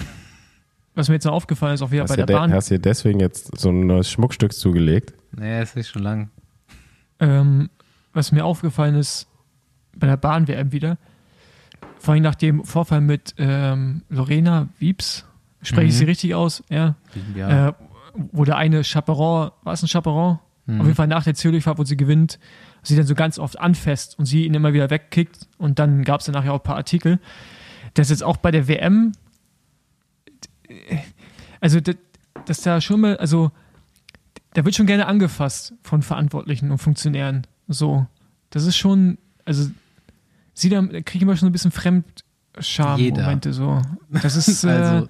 was mir jetzt noch aufgefallen ist, auch wieder Hast bei der de- Bahn, hast dir deswegen jetzt so ein neues Schmuckstück zugelegt? Naja, es ist schon lang. ähm, was mir aufgefallen ist, bei der Bahn-WM wieder, vor allem nach dem Vorfall mit ähm, Lorena Wiebs, spreche ich Mhm. sie richtig aus? Ja. Ja. äh, wo der eine Chaperon, war es ein Chaperon? Mhm. Auf jeden Fall nach der Zürichfahrt, wo sie gewinnt, sie dann so ganz oft anfasst und sie ihn immer wieder wegkickt und dann gab es dann nachher auch ein paar Artikel. Das jetzt auch bei der WM, also das, das da schon mal, also da wird schon gerne angefasst von Verantwortlichen und Funktionären. So, das ist schon, also sie da kriege ich immer schon so ein bisschen Fremdscham-Momente so. Das ist, äh, also,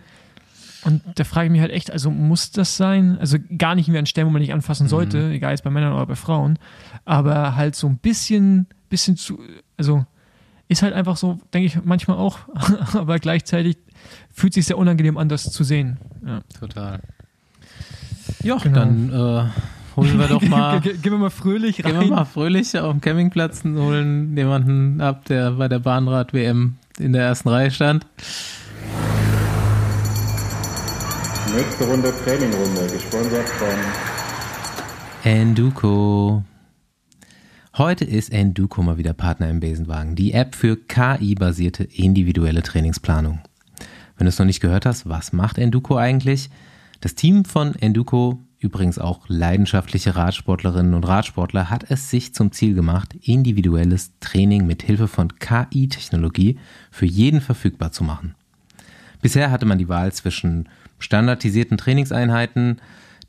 und da frage ich mich halt echt, also muss das sein? Also gar nicht mehr an Stellen, wo man nicht anfassen sollte, egal jetzt bei Männern oder bei Frauen, aber halt so ein bisschen, bisschen zu, also ist halt einfach so, denke ich manchmal auch, aber gleichzeitig fühlt sich sehr unangenehm an, das zu sehen. Ja. Total. Ja, Genau. dann äh, holen wir doch mal. Ge- ge- Gehen wir mal fröhlich Gehen wir rein. mal fröhlich auf dem Campingplatz und holen jemanden ab, der bei der Bahnrad-WM in der ersten Reihe stand. Nächste Runde Trainingrunde, gesponsert von Enduko. Heute ist Enduko mal wieder Partner im Besenwagen, die App für KI-basierte individuelle Trainingsplanung. Wenn du es noch nicht gehört hast, was macht Enduko eigentlich? Das Team von Enduko, übrigens auch leidenschaftliche Radsportlerinnen und Radsportler, hat es sich zum Ziel gemacht, individuelles Training mit Hilfe von KI-Technologie für jeden verfügbar zu machen. Bisher hatte man die Wahl zwischen standardisierten Trainingseinheiten,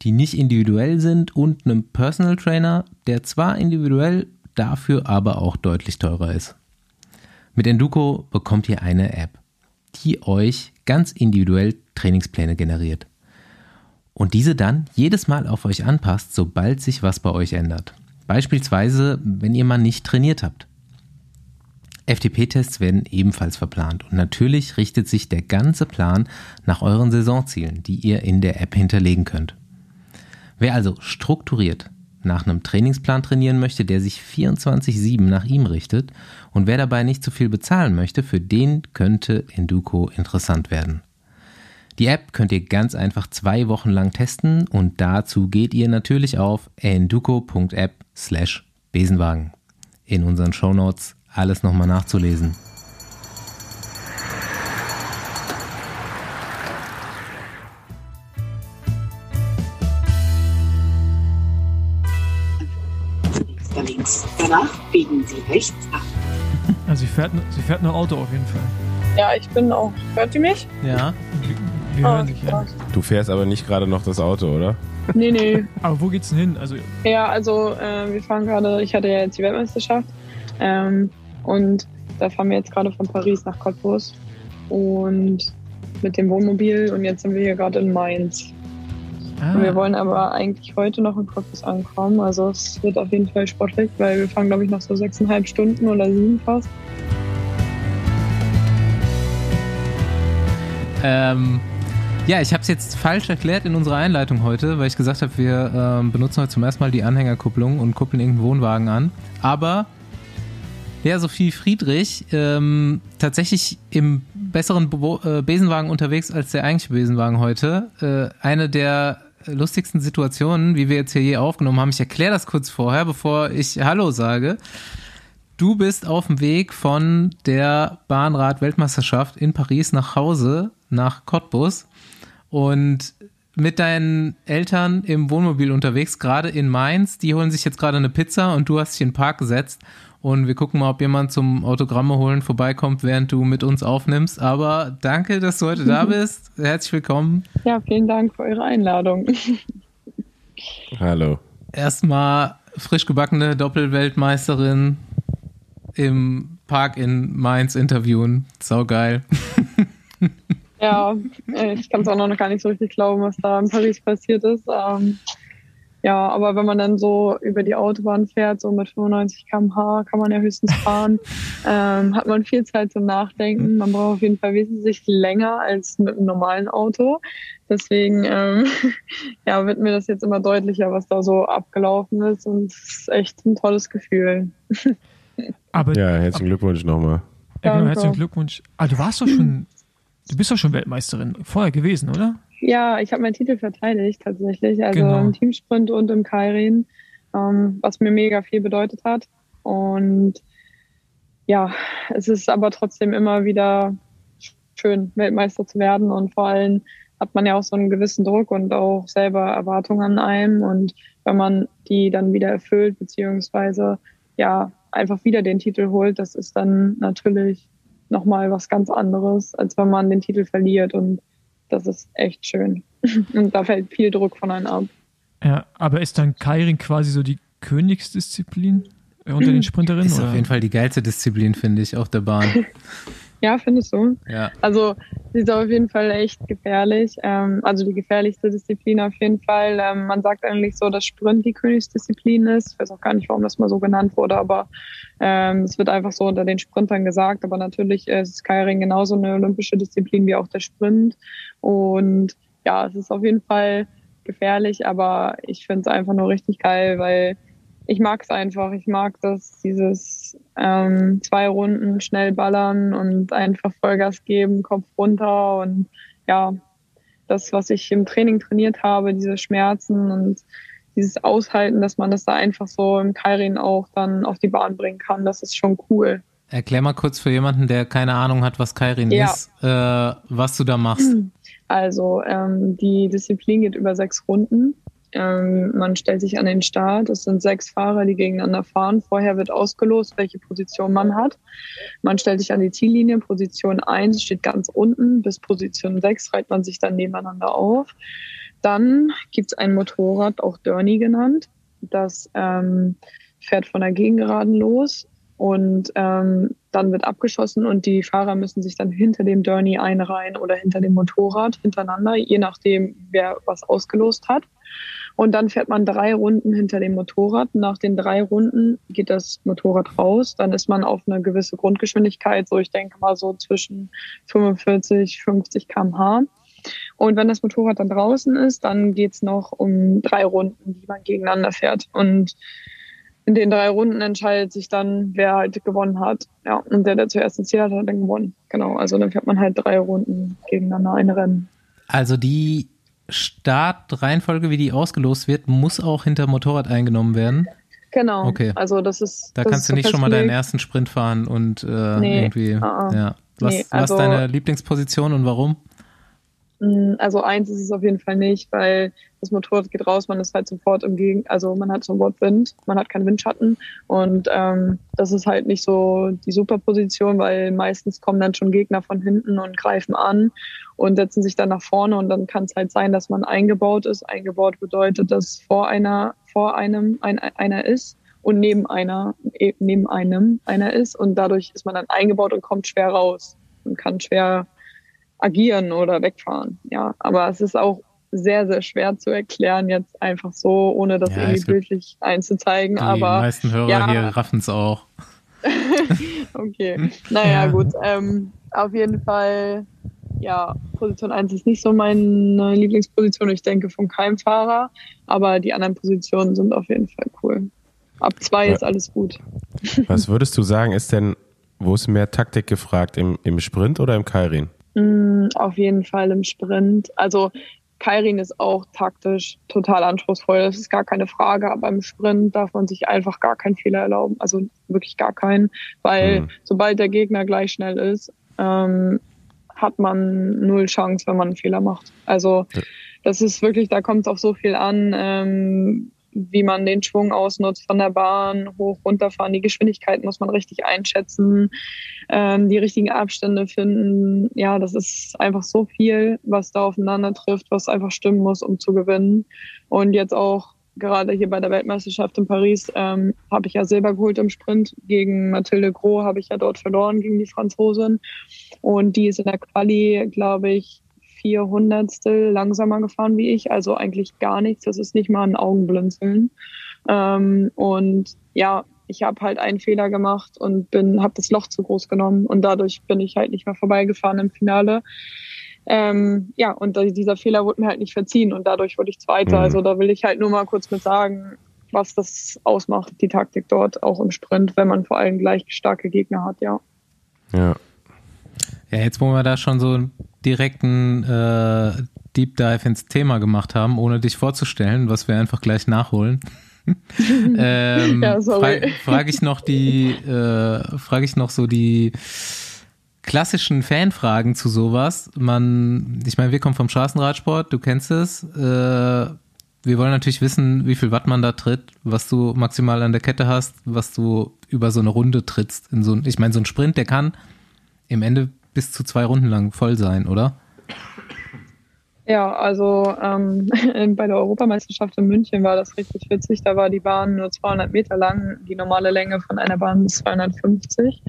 die nicht individuell sind, und einem Personal Trainer, der zwar individuell, dafür aber auch deutlich teurer ist. Mit Enduko bekommt ihr eine App, die euch ganz individuell Trainingspläne generiert. Und diese dann jedes Mal auf euch anpasst, sobald sich was bei euch ändert. Beispielsweise, wenn ihr mal nicht trainiert habt. FTP-Tests werden ebenfalls verplant und natürlich richtet sich der ganze Plan nach euren Saisonzielen, die ihr in der App hinterlegen könnt. Wer also strukturiert nach einem Trainingsplan trainieren möchte, der sich 24-7 nach ihm richtet und wer dabei nicht zu viel bezahlen möchte, für den könnte Enduko interessant werden. Die App könnt ihr ganz einfach zwei Wochen lang testen und dazu geht ihr natürlich auf enduko.app slash Besenwagen. In unseren Shownotes alles nochmal nachzulesen. Links. Danach biegen Sie rechts ab. Also sie fährt, sie fährt noch Auto auf jeden Fall. Ja, ich bin auch. Hört ihr mich? Ja, Wir Ah, hören dich, ja. Du fährst aber nicht gerade noch das Auto, oder? Nee, nee. Aber wo geht's denn hin? Also, Ja, also äh, wir fahren gerade, ich hatte ja jetzt die Weltmeisterschaft ähm, und da fahren wir jetzt gerade von Paris nach Cottbus und mit dem Wohnmobil und jetzt sind wir hier gerade in Mainz. Und wir ah, wollen aber eigentlich heute noch in Cottbus ankommen, also es wird auf jeden Fall sportlich, weil wir fahren glaube ich noch so sechseinhalb Stunden oder sieben fast. Ähm, ja, ich habe es jetzt falsch erklärt in unserer Einleitung heute, weil ich gesagt habe, wir ähm, benutzen heute zum ersten Mal die Anhängerkupplung und kuppeln irgendeinen Wohnwagen an. Aber ja, Sophie Friedrich ähm, tatsächlich im besseren Bo äh, Besenwagen unterwegs als der eigentliche Besenwagen heute. Äh, eine der lustigsten Situationen, wie wir jetzt hier je aufgenommen haben. Ich erkläre das kurz vorher, bevor ich Hallo sage. Du bist auf dem Weg von der Bahnrad-Weltmeisterschaft in Paris nach Hause, nach Cottbus und mit deinen Eltern im Wohnmobil unterwegs, gerade in Mainz. Die holen sich jetzt gerade eine Pizza und du hast dich in den Park gesetzt. Und wir gucken mal, ob jemand zum Autogramme holen vorbeikommt, während du mit uns aufnimmst. Aber danke, dass du heute da bist. Herzlich willkommen. Ja, vielen Dank für eure Einladung. Hallo. Erstmal frisch gebackene Doppelweltmeisterin im Park in Mainz interviewen. Sau geil. Ja, ich kann es auch noch gar nicht so richtig glauben, was da in Paris passiert ist. Ähm, ja, aber wenn man dann so über die Autobahn fährt, so mit 95 km/h, kann man ja höchstens fahren, ähm, hat man viel Zeit zum Nachdenken. Man braucht auf jeden Fall wesentlich länger als mit einem normalen Auto. Deswegen ähm, ja, wird mir das jetzt immer deutlicher, was da so abgelaufen ist. Und es ist echt ein tolles Gefühl. aber Ja, herzlichen Glückwunsch nochmal. ja, genau, herzlichen Glückwunsch. Ah, du warst doch schon, du bist doch schon Weltmeisterin vorher gewesen, oder? Ja, ich habe meinen Titel verteidigt tatsächlich, also Genau. im Teamsprint und im Kairin, ähm, was mir mega viel bedeutet hat. Und ja, es ist aber trotzdem immer wieder schön, Weltmeister zu werden. Und vor allem hat man ja auch so einen gewissen Druck und auch selber Erwartungen an einem. Und wenn man die dann wieder erfüllt, beziehungsweise ja, einfach wieder den Titel holt, das ist dann natürlich nochmal was ganz anderes, als wenn man den Titel verliert. Und das ist echt schön. Und da fällt viel Druck von einem ab. Ja, aber ist dann Kairin quasi so die Königsdisziplin äh, unter den Sprinterinnen? Ist oder? auf jeden Fall die geilste Disziplin, finde ich, auf der Bahn. Ja, findest du? Ja. Also Sie ist auf jeden Fall echt gefährlich. Ähm, also die gefährlichste Disziplin auf jeden Fall. Ähm, man sagt eigentlich so, dass Sprint die Königsdisziplin ist. Ich weiß auch gar nicht, warum das mal so genannt wurde, aber ähm, es wird einfach so unter den Sprintern gesagt. Aber natürlich ist Skyring genauso eine olympische Disziplin wie auch der Sprint. Und ja, es ist auf jeden Fall gefährlich, aber ich finde es einfach nur richtig geil, weil ich mag es einfach. Ich mag das, dieses ähm, zwei Runden schnell ballern und einfach Vollgas geben, Kopf runter und ja, das, was ich im Training trainiert habe, diese Schmerzen und dieses Aushalten, dass man das da einfach so im Kairin auch dann auf die Bahn bringen kann, das ist schon cool. Erklär mal kurz für jemanden, der keine Ahnung hat, was Kairin ja. ist, äh, was du da machst. Also ähm, die Disziplin geht über sechs Runden ähm, man stellt sich an den Start. Es sind sechs Fahrer, die gegeneinander fahren. Vorher wird ausgelost, welche Position man hat. Man stellt sich an die Ziellinie. Position 1 steht ganz unten. Bis Position 6 reiht man sich dann nebeneinander auf. Dann gibt es ein Motorrad, auch Durney genannt. Das ähm, fährt von der Gegengeraden los und ähm, dann wird abgeschossen und die Fahrer müssen sich dann hinter dem Durney einreihen oder hinter dem Motorrad hintereinander, je nachdem, wer was ausgelost hat. Und dann fährt man drei Runden hinter dem Motorrad. Nach den drei Runden geht das Motorrad raus. Dann ist man auf eine gewisse Grundgeschwindigkeit, so ich denke mal so zwischen 45, 50 kmh. Und wenn das Motorrad dann draußen ist, dann geht's noch um drei Runden, die man gegeneinander fährt. Und in den drei Runden entscheidet sich dann, wer halt gewonnen hat. Ja, und der, der zuerst ins Ziel hat, hat dann gewonnen. Genau, also dann fährt man halt drei Runden gegeneinander ein Rennen. Also die Startreihenfolge, wie die ausgelost wird, muss auch hinter Motorrad eingenommen werden. Genau. Okay. Also das ist. Da das kannst ist du nicht schon mal deinen ersten Sprint fahren und äh, nee, irgendwie. Uh -uh. Ja. Was, nee, also, was ist deine Lieblingsposition und warum? Mm, also eins ist es auf jeden Fall nicht, weil das Motorrad geht raus, man ist halt sofort im Gegen, also man hat sofort Wind, man hat keinen Windschatten und ähm, das ist halt nicht so die super Position, weil meistens kommen dann schon Gegner von hinten und greifen an und setzen sich dann nach vorne und dann kann es halt sein, dass man eingebaut ist. Eingebaut bedeutet, dass vor einer vor einem ein, einer ist und neben einer e, neben einem einer ist und dadurch ist man dann eingebaut und kommt schwer raus und kann schwer agieren oder wegfahren. Ja, aber es ist auch sehr, sehr schwer zu erklären, jetzt einfach so, ohne das ja, irgendwie bildlich einzuzeigen. Die aber meisten Hörer ja. hier raffen es auch. okay, naja, ja. gut. Ähm, auf jeden Fall, ja, Position 1 ist nicht so meine Lieblingsposition, ich denke, von keinem Fahrer, aber die anderen Positionen sind auf jeden Fall cool. Ab zwei ist alles gut. Was würdest du sagen, ist denn, wo ist mehr Taktik gefragt, im, im Sprint oder im Kairin? Mm, auf jeden Fall im Sprint. Also Kairin ist auch taktisch total anspruchsvoll, das ist gar keine Frage, aber im Sprint darf man sich einfach gar keinen Fehler erlauben, also wirklich gar keinen, weil mhm. sobald der Gegner gleich schnell ist, ähm, hat man null Chance, wenn man einen Fehler macht. Also das ist wirklich, da kommt es auf so viel an. Ähm, wie man den Schwung ausnutzt von der Bahn, hoch, runterfahren. Die Geschwindigkeit muss man richtig einschätzen, ähm, die richtigen Abstände finden. Ja, das ist einfach so viel, was da aufeinander trifft, was einfach stimmen muss, um zu gewinnen. Und jetzt auch gerade hier bei der Weltmeisterschaft in Paris ähm, habe ich ja Silber geholt im Sprint. Gegen Mathilde Gros habe ich ja dort verloren gegen die Franzosin. Und die ist in der Quali, glaube ich, vier Hundertstel langsamer gefahren wie ich, also eigentlich gar nichts. Das ist nicht mal ein Augenblinzeln. Ähm, und ja, ich habe halt einen Fehler gemacht und bin, habe das Loch zu groß genommen und dadurch bin ich halt nicht mehr vorbeigefahren im Finale. Ähm, ja, und dieser Fehler wurde mir halt nicht verziehen und dadurch wurde ich Zweiter. Mhm. Also da will ich halt nur mal kurz mit sagen, was das ausmacht, die Taktik dort, auch im Sprint, wenn man vor allem gleich starke Gegner hat, ja. Ja. Ja, jetzt wo wir da schon so direkten äh, Deep Dive ins Thema gemacht haben, ohne dich vorzustellen, was wir einfach gleich nachholen. ähm, ja, Frage frag ich noch die, äh, frage ich noch so die klassischen Fanfragen zu sowas. Man, ich meine, wir kommen vom Straßenradsport, du kennst es. Äh, wir wollen natürlich wissen, wie viel Watt man da tritt, was du maximal an der Kette hast, was du über so eine Runde trittst. In so, ich meine, so ein Sprint, der kann im Ende bis zu zwei Runden lang voll sein, oder? Ja, also ähm, bei der Europameisterschaft in München war das richtig witzig. Da war die Bahn nur 200 Meter lang, die normale Länge von einer Bahn ist 250.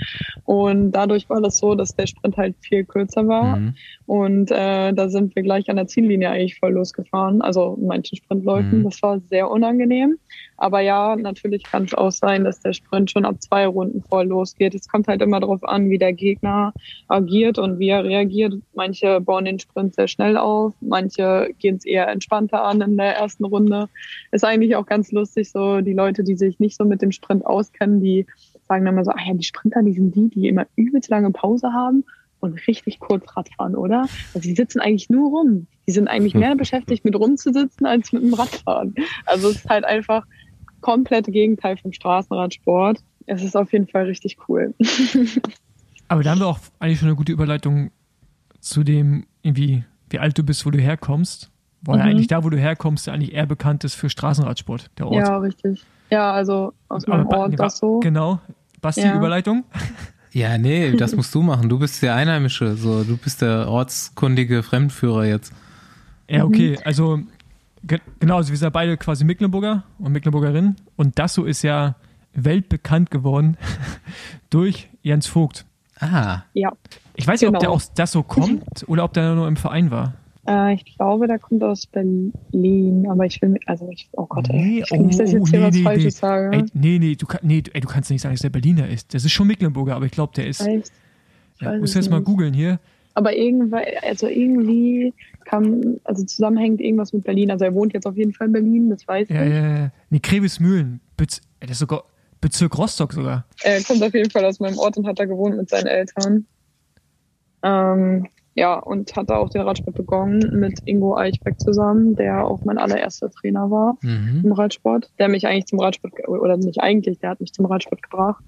Und dadurch war das so, dass der Sprint halt viel kürzer war. Mhm. Und äh, da sind wir gleich an der Ziellinie eigentlich voll losgefahren. Also manchen Sprintläufen. Mhm. Das war sehr unangenehm. Aber ja, natürlich kann es auch sein, dass der Sprint schon ab zwei Runden voll losgeht. Es kommt halt immer darauf an, wie der Gegner agiert und wie er reagiert. Manche bauen den Sprint sehr schnell auf, manche gehen es eher entspannter an in der ersten Runde. Ist eigentlich auch ganz lustig, so die Leute, die sich nicht so mit dem Sprint auskennen, die sagen dann immer so, ah ja, die Sprinter, die sind die, die immer übelst lange Pause haben und richtig kurz Radfahren, oder? Also die sitzen eigentlich nur rum. Die sind eigentlich mehr beschäftigt mit rumzusitzen als mit dem Radfahren. Also es ist halt einfach komplette Gegenteil vom Straßenradsport. Es ist auf jeden Fall richtig cool. Aber da haben wir auch eigentlich schon eine gute Überleitung zu dem, irgendwie, wie alt du bist, wo du herkommst. Weil Mhm. eigentlich da, wo du herkommst, eigentlich eher bekannt ist für Straßenradsport, der Ort. Ja, richtig. Ja, also aus meinem Ort nee, das so. Genau. Basti, Ja. Überleitung? Ja, nee, das musst du machen. Du bist der Einheimische, so du bist der ortskundige Fremdführer jetzt. Ja, Mhm. okay. Also, ge genau, also wir sind ja beide quasi Mecklenburger und Mecklenburgerin. Und Dasso ist ja weltbekannt geworden durch Jens Vogt. Ah, Ja, Ich weiß nicht, ob Genau. der aus Dasso kommt oder ob der nur im Verein war. Äh, ich glaube, der kommt aus Berlin, aber ich will, also ich, oh Gott, ey, Nee, ich will nicht, dass ich oh, jetzt hier nee, was nee, Falsches nee. sage. Ey, nee, nee, du, kann, nee, du- ey, du kannst nicht sagen, dass der Berliner ist. Das ist schon Mecklenburger, aber ich glaube, der ist. Echt? Ja, du jetzt mal googeln hier. Aber irgendwie, also irgendwie kam, also zusammenhängt irgendwas mit Berlin. Also er wohnt jetzt auf jeden Fall in Berlin, das weiß Ja, ich. ja, ja. Nee, Krevesmühlen. Bez ey, das ist sogar Bezirk Rostock sogar. Er kommt auf jeden Fall aus meinem Ort und hat da gewohnt mit seinen Eltern. Ähm, ja, und hat da auch den Radsport begonnen mit Ingo Eichbeck zusammen, der auch mein allererster Trainer war mhm. im Radsport. Der mich eigentlich zum Radsport, oder nicht eigentlich, der hat mich zum Radsport gebracht.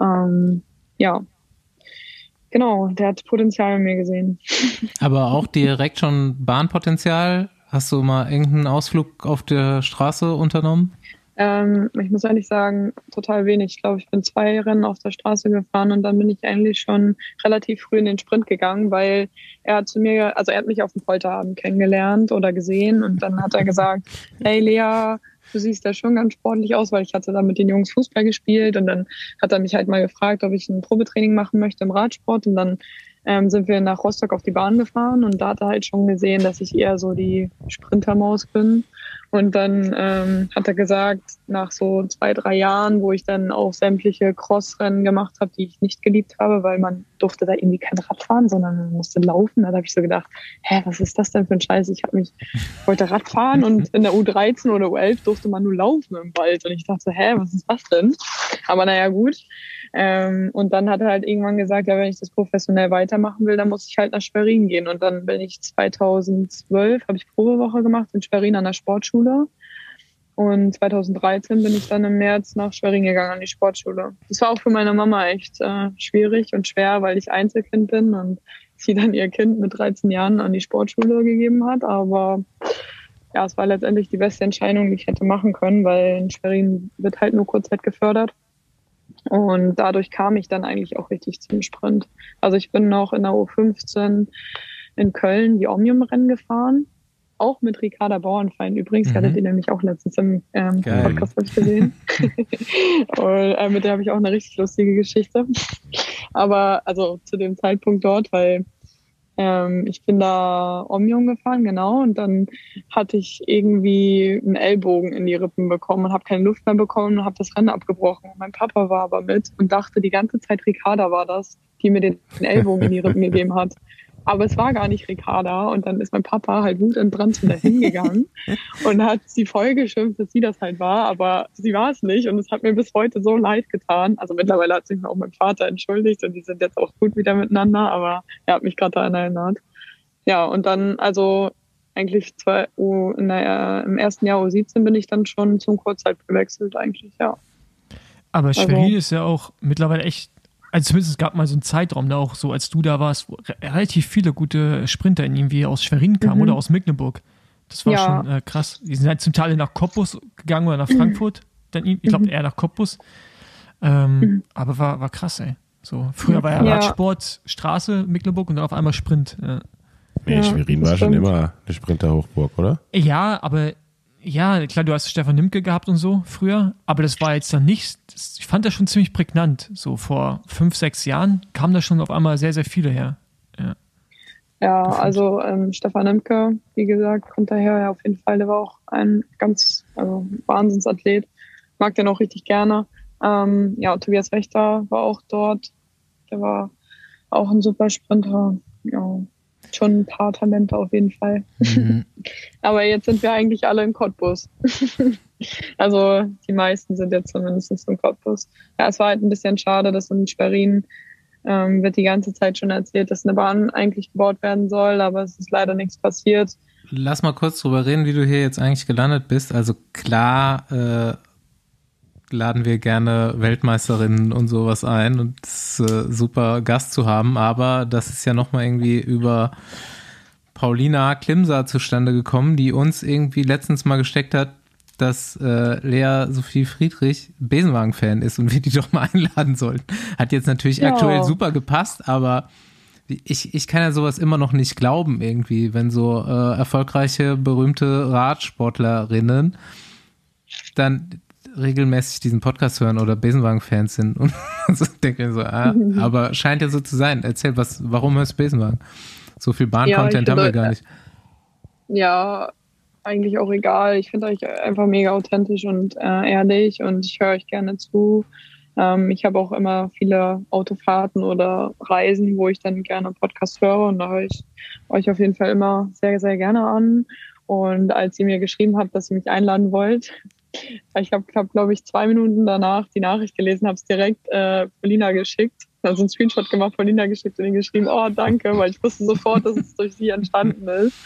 Ähm, ja. Genau, der hat Potenzial in mir gesehen. aber auch direkt schon Bahnpotenzial. Hast du mal irgendeinen Ausflug auf der Straße unternommen? Ähm, ich muss ehrlich sagen, total wenig. Ich glaube, ich bin zwei Rennen auf der Straße gefahren und dann bin ich eigentlich schon relativ früh in den Sprint gegangen, weil er hat zu mir, also er hat mich auf dem Polterabend kennengelernt oder gesehen und dann hat er gesagt, hey Lea, du siehst ja schon ganz sportlich aus, weil ich hatte da mit den Jungs Fußball gespielt und dann hat er mich halt mal gefragt, ob ich ein Probetraining machen möchte im Radsport und dann ähm, sind wir nach Rostock auf die Bahn gefahren und da hat er halt schon gesehen, dass ich eher so die Sprintermaus bin. Und dann ähm, hat er gesagt, nach so zwei, drei Jahren, wo ich dann auch sämtliche Crossrennen gemacht habe, die ich nicht geliebt habe, weil man durfte da irgendwie kein Rad fahren, sondern man musste laufen. Da habe ich so gedacht, hä, was ist das denn für ein Scheiß? Ich habe mich, ich wollte Rad fahren und in der U13 oder U11 durfte man nur laufen im Wald. Und ich dachte, hä, was ist das denn? Aber naja, gut. Ähm, und dann hat er halt irgendwann gesagt, ja, wenn ich das professionell weitermachen will, dann muss ich halt nach Schwerin gehen. Und dann bin ich 2012, habe ich Probewoche gemacht in Schwerin an der Sportschule. Und 2013 bin ich dann im März nach Schwerin gegangen an die Sportschule. Das war auch für meine Mama echt äh, schwierig und schwer, weil ich Einzelkind bin und sie dann ihr Kind mit 13 Jahren an die Sportschule gegeben hat. Aber ja, es war letztendlich die beste Entscheidung, die ich hätte machen können, weil in Schwerin wird halt nur Kurzzeit gefördert. Und dadurch kam ich dann eigentlich auch richtig zum Sprint. Also ich bin noch in der U15 in Köln die Omnium-Rennen gefahren. Auch mit Ricarda Bauernfein übrigens. Mhm. Ich hatte den nämlich auch letztens im ähm. Podcast ich gesehen. Und äh, mit der habe ich auch eine richtig lustige Geschichte. Aber also zu dem Zeitpunkt dort, weil ähm, ich bin da Omnium gefahren, genau, und dann hatte ich irgendwie einen Ellbogen in die Rippen bekommen und habe keine Luft mehr bekommen und habe das Rennen abgebrochen. Und mein Papa war aber mit und dachte die ganze Zeit, Ricarda war das, die mir den Ellbogen in die Rippen gegeben hat. Aber es war gar nicht Ricarda und dann ist mein Papa halt wutentbrannt wieder hingegangen und hat sie voll geschimpft, dass sie das halt war, aber sie war es nicht und es hat mir bis heute so leid getan. Also mittlerweile hat sich mir auch mein Vater entschuldigt und die sind jetzt auch gut wieder miteinander, aber er hat mich gerade daran erinnert. Ja, und dann, also eigentlich zwei, U, der, im ersten Jahr U17 bin ich dann schon zum Kurzzeit gewechselt eigentlich, ja. Aber Also- Schwerin ist ja auch mittlerweile echt, also zumindest es gab mal so einen Zeitraum, da auch so, als du da warst, wo re relativ viele gute Sprinter in irgendwie aus Schwerin kamen Mhm. oder aus Mecklenburg. Das war Ja. schon äh, krass. Die sind halt zum Teil nach Cottbus gegangen oder nach Frankfurt. Dann, ich glaube Mhm. eher nach Cottbus. Ähm, Aber war, war krass, ey. So, früher war ja, Ja. Radsport, Straße, Mecklenburg und dann auf einmal Sprint. Ja. Nee, Ja, Schwerin war schon stimmt. immer eine Sprinterhochburg, oder? Ja, aber ja, klar, du hast Stefan Nimke gehabt und so früher, aber das war jetzt dann nicht, ich fand das schon ziemlich prägnant. So vor fünf, sechs Jahren kamen da schon auf einmal sehr, sehr viele her. Ja, also ähm, Stefan Imke, wie gesagt, kommt daher ja auf jeden Fall. Der war auch ein ganz also Wahnsinnsathlet. Mag den auch richtig gerne. Ähm, ja, Tobias Wächter war auch dort. Der war auch ein super Sprinter. Ja, schon ein paar Talente auf jeden Fall. Mhm. Aber jetzt sind wir eigentlich alle in Cottbus. also die meisten sind jetzt zumindest in Cottbus. Ja, es war halt ein bisschen schade, dass in Schwerin ähm, wird die ganze Zeit schon erzählt, dass eine Bahn eigentlich gebaut werden soll, aber es ist leider nichts passiert. Lass mal kurz drüber reden, wie du hier jetzt eigentlich gelandet bist. Also klar äh, laden wir gerne Weltmeisterinnen und sowas ein und es ist äh, super Gast zu haben, aber das ist ja nochmal irgendwie über Paulina Klimser zustande gekommen, die uns irgendwie letztens mal gesteckt hat, dass äh, Lea Sophie Friedrich Besenwagen-Fan ist und wir die doch mal einladen sollten. Hat jetzt natürlich Ja. aktuell super gepasst, aber ich, ich kann ja sowas immer noch nicht glauben, irgendwie, wenn so äh, erfolgreiche, berühmte Radsportlerinnen dann regelmäßig diesen Podcast hören oder Besenwagen-Fans sind und so denke ich so, ah, aber scheint ja so zu sein. Erzähl, was, warum hörst du Besenwagen? So viel Bahn-Content Ja, haben wir gar nicht. Ja, eigentlich auch egal. Ich finde euch einfach mega authentisch und äh, ehrlich und ich höre euch gerne zu. Ähm, ich habe auch immer viele Autofahrten oder Reisen, wo ich dann gerne Podcast höre und da höre ich euch auf jeden Fall immer sehr, sehr gerne an. Und als ihr mir geschrieben habt, dass ihr mich einladen wollt, ich habe, hab, glaube ich, zwei Minuten danach die Nachricht gelesen, habe es direkt äh, Paulina geschickt, also einen Screenshot gemacht, Paulina geschickt und ihr geschrieben, oh danke, weil ich wusste sofort, dass es durch sie entstanden ist.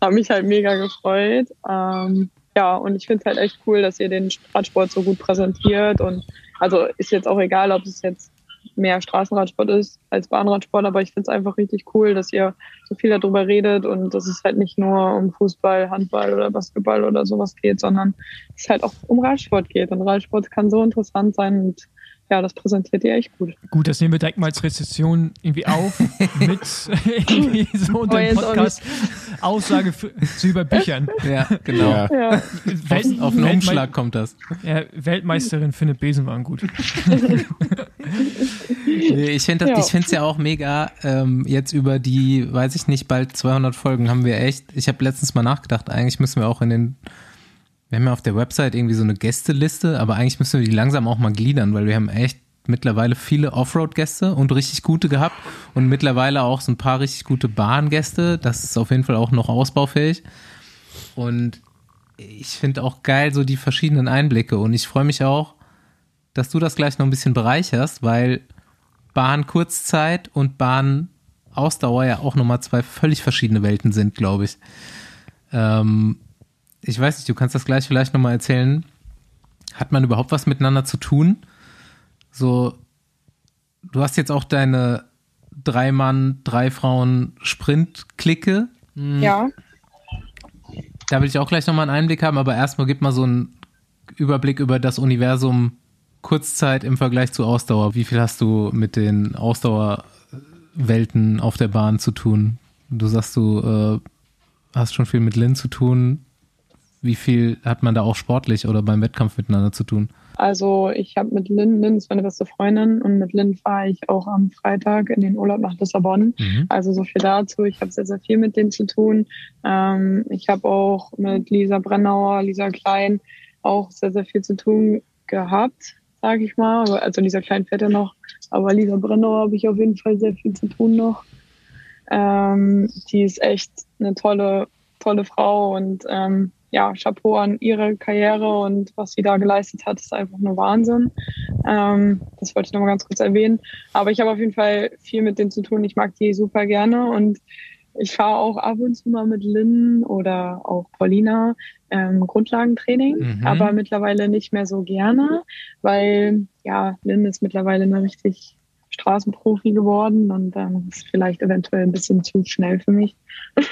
Habe mich halt mega gefreut. Ähm, ja, und ich finde es halt echt cool, dass ihr den Radsport so gut präsentiert. Und also ist jetzt auch egal, ob es jetzt mehr Straßenradsport ist als Bahnradsport, aber ich finde es einfach richtig cool, dass ihr so viel darüber redet und dass es halt nicht nur um Fußball, Handball oder Basketball oder sowas geht, sondern es halt auch um Radsport geht. Und Radsport kann so interessant sein und ja, das präsentiert ihr echt gut. Gut, das nehmen wir direkt mal als Rezession irgendwie auf mit irgendwie so unter Aber dem jetzt auch Podcast Aussage für, zu über Büchern. Ja, genau. Ja. Ja, Auf, auf einen Weltmei- Umschlag kommt das. Ja, Weltmeisterin findet Besenwagen gut. Ich finde Ja. es ja auch mega. Ähm, jetzt über die, weiß ich nicht, bald 200 Folgen haben wir echt. Ich habe letztens mal nachgedacht, eigentlich müssen wir auch in den. Wir haben ja auf der Website irgendwie so eine Gästeliste, aber eigentlich müssen wir die langsam auch mal gliedern, weil wir haben echt mittlerweile viele Offroad-Gäste und richtig gute gehabt und mittlerweile auch so ein paar richtig gute Bahngäste. Das ist auf jeden Fall auch noch ausbaufähig. Und ich finde auch geil so die verschiedenen Einblicke und ich freue mich auch, dass du das gleich noch ein bisschen bereicherst, weil Bahn Kurzzeit und Bahn Ausdauer ja auch nochmal zwei völlig verschiedene Welten sind, glaube ich. Ähm, ich weiß nicht, du kannst das gleich vielleicht nochmal erzählen. Hat man überhaupt was miteinander zu tun? So, du hast jetzt auch deine drei Mann, drei Frauen Sprint-Clique. ja. Da will ich auch gleich nochmal einen Einblick haben, aber erstmal gib mal so einen Überblick über das Universum Kurzzeit im Vergleich zu Ausdauer. Wie viel hast du mit den Ausdauerwelten auf der Bahn zu tun? Du sagst, du äh, hast schon viel mit Lynn zu tun. Wie viel hat man da auch sportlich oder beim Wettkampf miteinander zu tun? Also ich habe mit Lynn, Lynn ist meine beste Freundin und mit Lynn fahre ich auch am Freitag in den Urlaub nach Lissabon. Mhm. Also so viel dazu. Ich habe sehr, sehr viel mit denen zu tun. Ähm, ich habe auch mit Lisa Brennauer, Lisa Klein auch sehr, sehr viel zu tun gehabt, sage ich mal. Also Lisa Klein fährt ja noch, aber Lisa Brennauer habe ich auf jeden Fall sehr viel zu tun noch. Ähm, die ist echt eine tolle, tolle Frau und ähm, ja, Chapeau an ihre Karriere und was sie da geleistet hat, ist einfach nur Wahnsinn. Ähm, das wollte ich nochmal ganz kurz erwähnen. Aber ich habe auf jeden Fall viel mit denen zu tun. Ich mag die super gerne und ich fahre auch ab und zu mal mit Lynn oder auch Paulina ähm, Grundlagentraining, Mhm. aber mittlerweile nicht mehr so gerne, weil ja, Lynn ist mittlerweile eine richtig Straßenprofi geworden und dann ist vielleicht eventuell ein bisschen zu schnell für mich.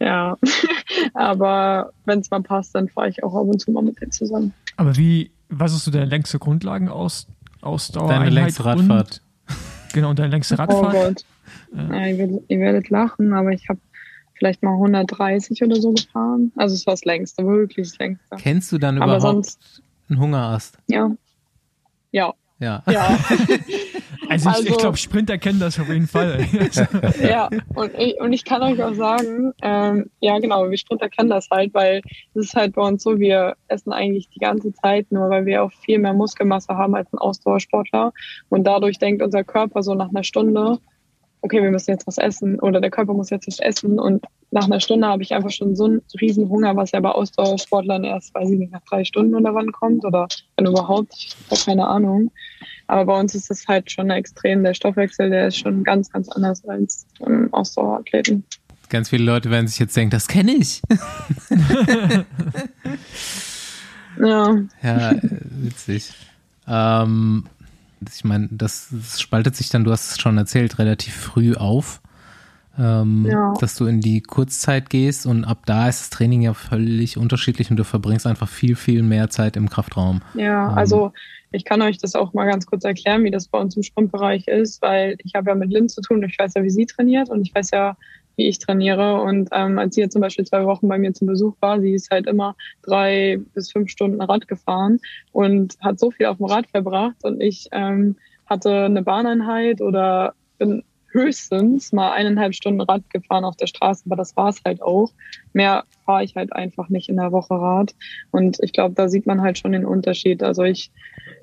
ja, aber wenn es mal passt, dann fahre ich auch ab und zu mal mit denen zusammen. Aber wie, was ist so deine längste Grundlagenaus Ausdauer? Deine Einheit längste Radfahrt. Und, genau, und deine längste Oh Radfahrt? Gott. Ja, ihr, werdet, ihr werdet lachen, aber ich habe vielleicht mal 130 oder so gefahren. Also es war das längste, wirklich das längste. Kennst du dann Aber überhaupt sonst, einen Hungerast? ja. Ja, Ja. ja. Also ich, ich Also- glaube, Sprinter kennen das auf jeden Fall. ja, und ich, und ich kann euch auch sagen, ähm, ja genau, wir Sprinter kennen das halt, weil es ist halt bei uns so, wir essen eigentlich die ganze Zeit nur, weil wir auch viel mehr Muskelmasse haben als ein Ausdauersportler und dadurch denkt unser Körper so nach einer Stunde, okay, wir müssen jetzt was essen oder der Körper muss jetzt was essen und nach einer Stunde habe ich einfach schon so einen riesen Hunger, was ja bei Ausdauersportlern erst, weiß ich nicht, nach drei Stunden oder wann kommt oder wenn überhaupt, ich habe keine Ahnung. Aber bei uns ist das halt schon extrem. Der Stoffwechsel, der ist schon ganz, ganz anders als ähm, Ausdauerathleten. Ganz viele Leute werden sich jetzt denken, das kenne ich. Ja, Ja, witzig. Ähm, ich meine, das, das spaltet sich dann, du hast es schon erzählt, relativ früh auf, ähm, Ja. dass du in die Kurzzeit gehst und ab da ist das Training ja völlig unterschiedlich und du verbringst einfach viel, viel mehr Zeit im Kraftraum. ja, Ähm. also ich kann euch das auch mal ganz kurz erklären, wie das bei uns im Sprintbereich ist, weil ich habe ja mit Lynn zu tun. Ich weiß ja, wie sie trainiert und ich weiß ja, wie ich trainiere. Und ähm, als sie jetzt zum Beispiel zwei Wochen bei mir zum Besuch war, sie ist halt immer drei bis fünf Stunden Rad gefahren und hat so viel auf dem Rad verbracht. Und ich ähm, hatte eine Bahneinheit oder bin höchstens mal eineinhalb Stunden Rad gefahren auf der Straße, aber das war's halt auch. Mehr fahre ich halt einfach nicht in der Woche Rad. Und ich glaube, da sieht man halt schon den Unterschied. Also ich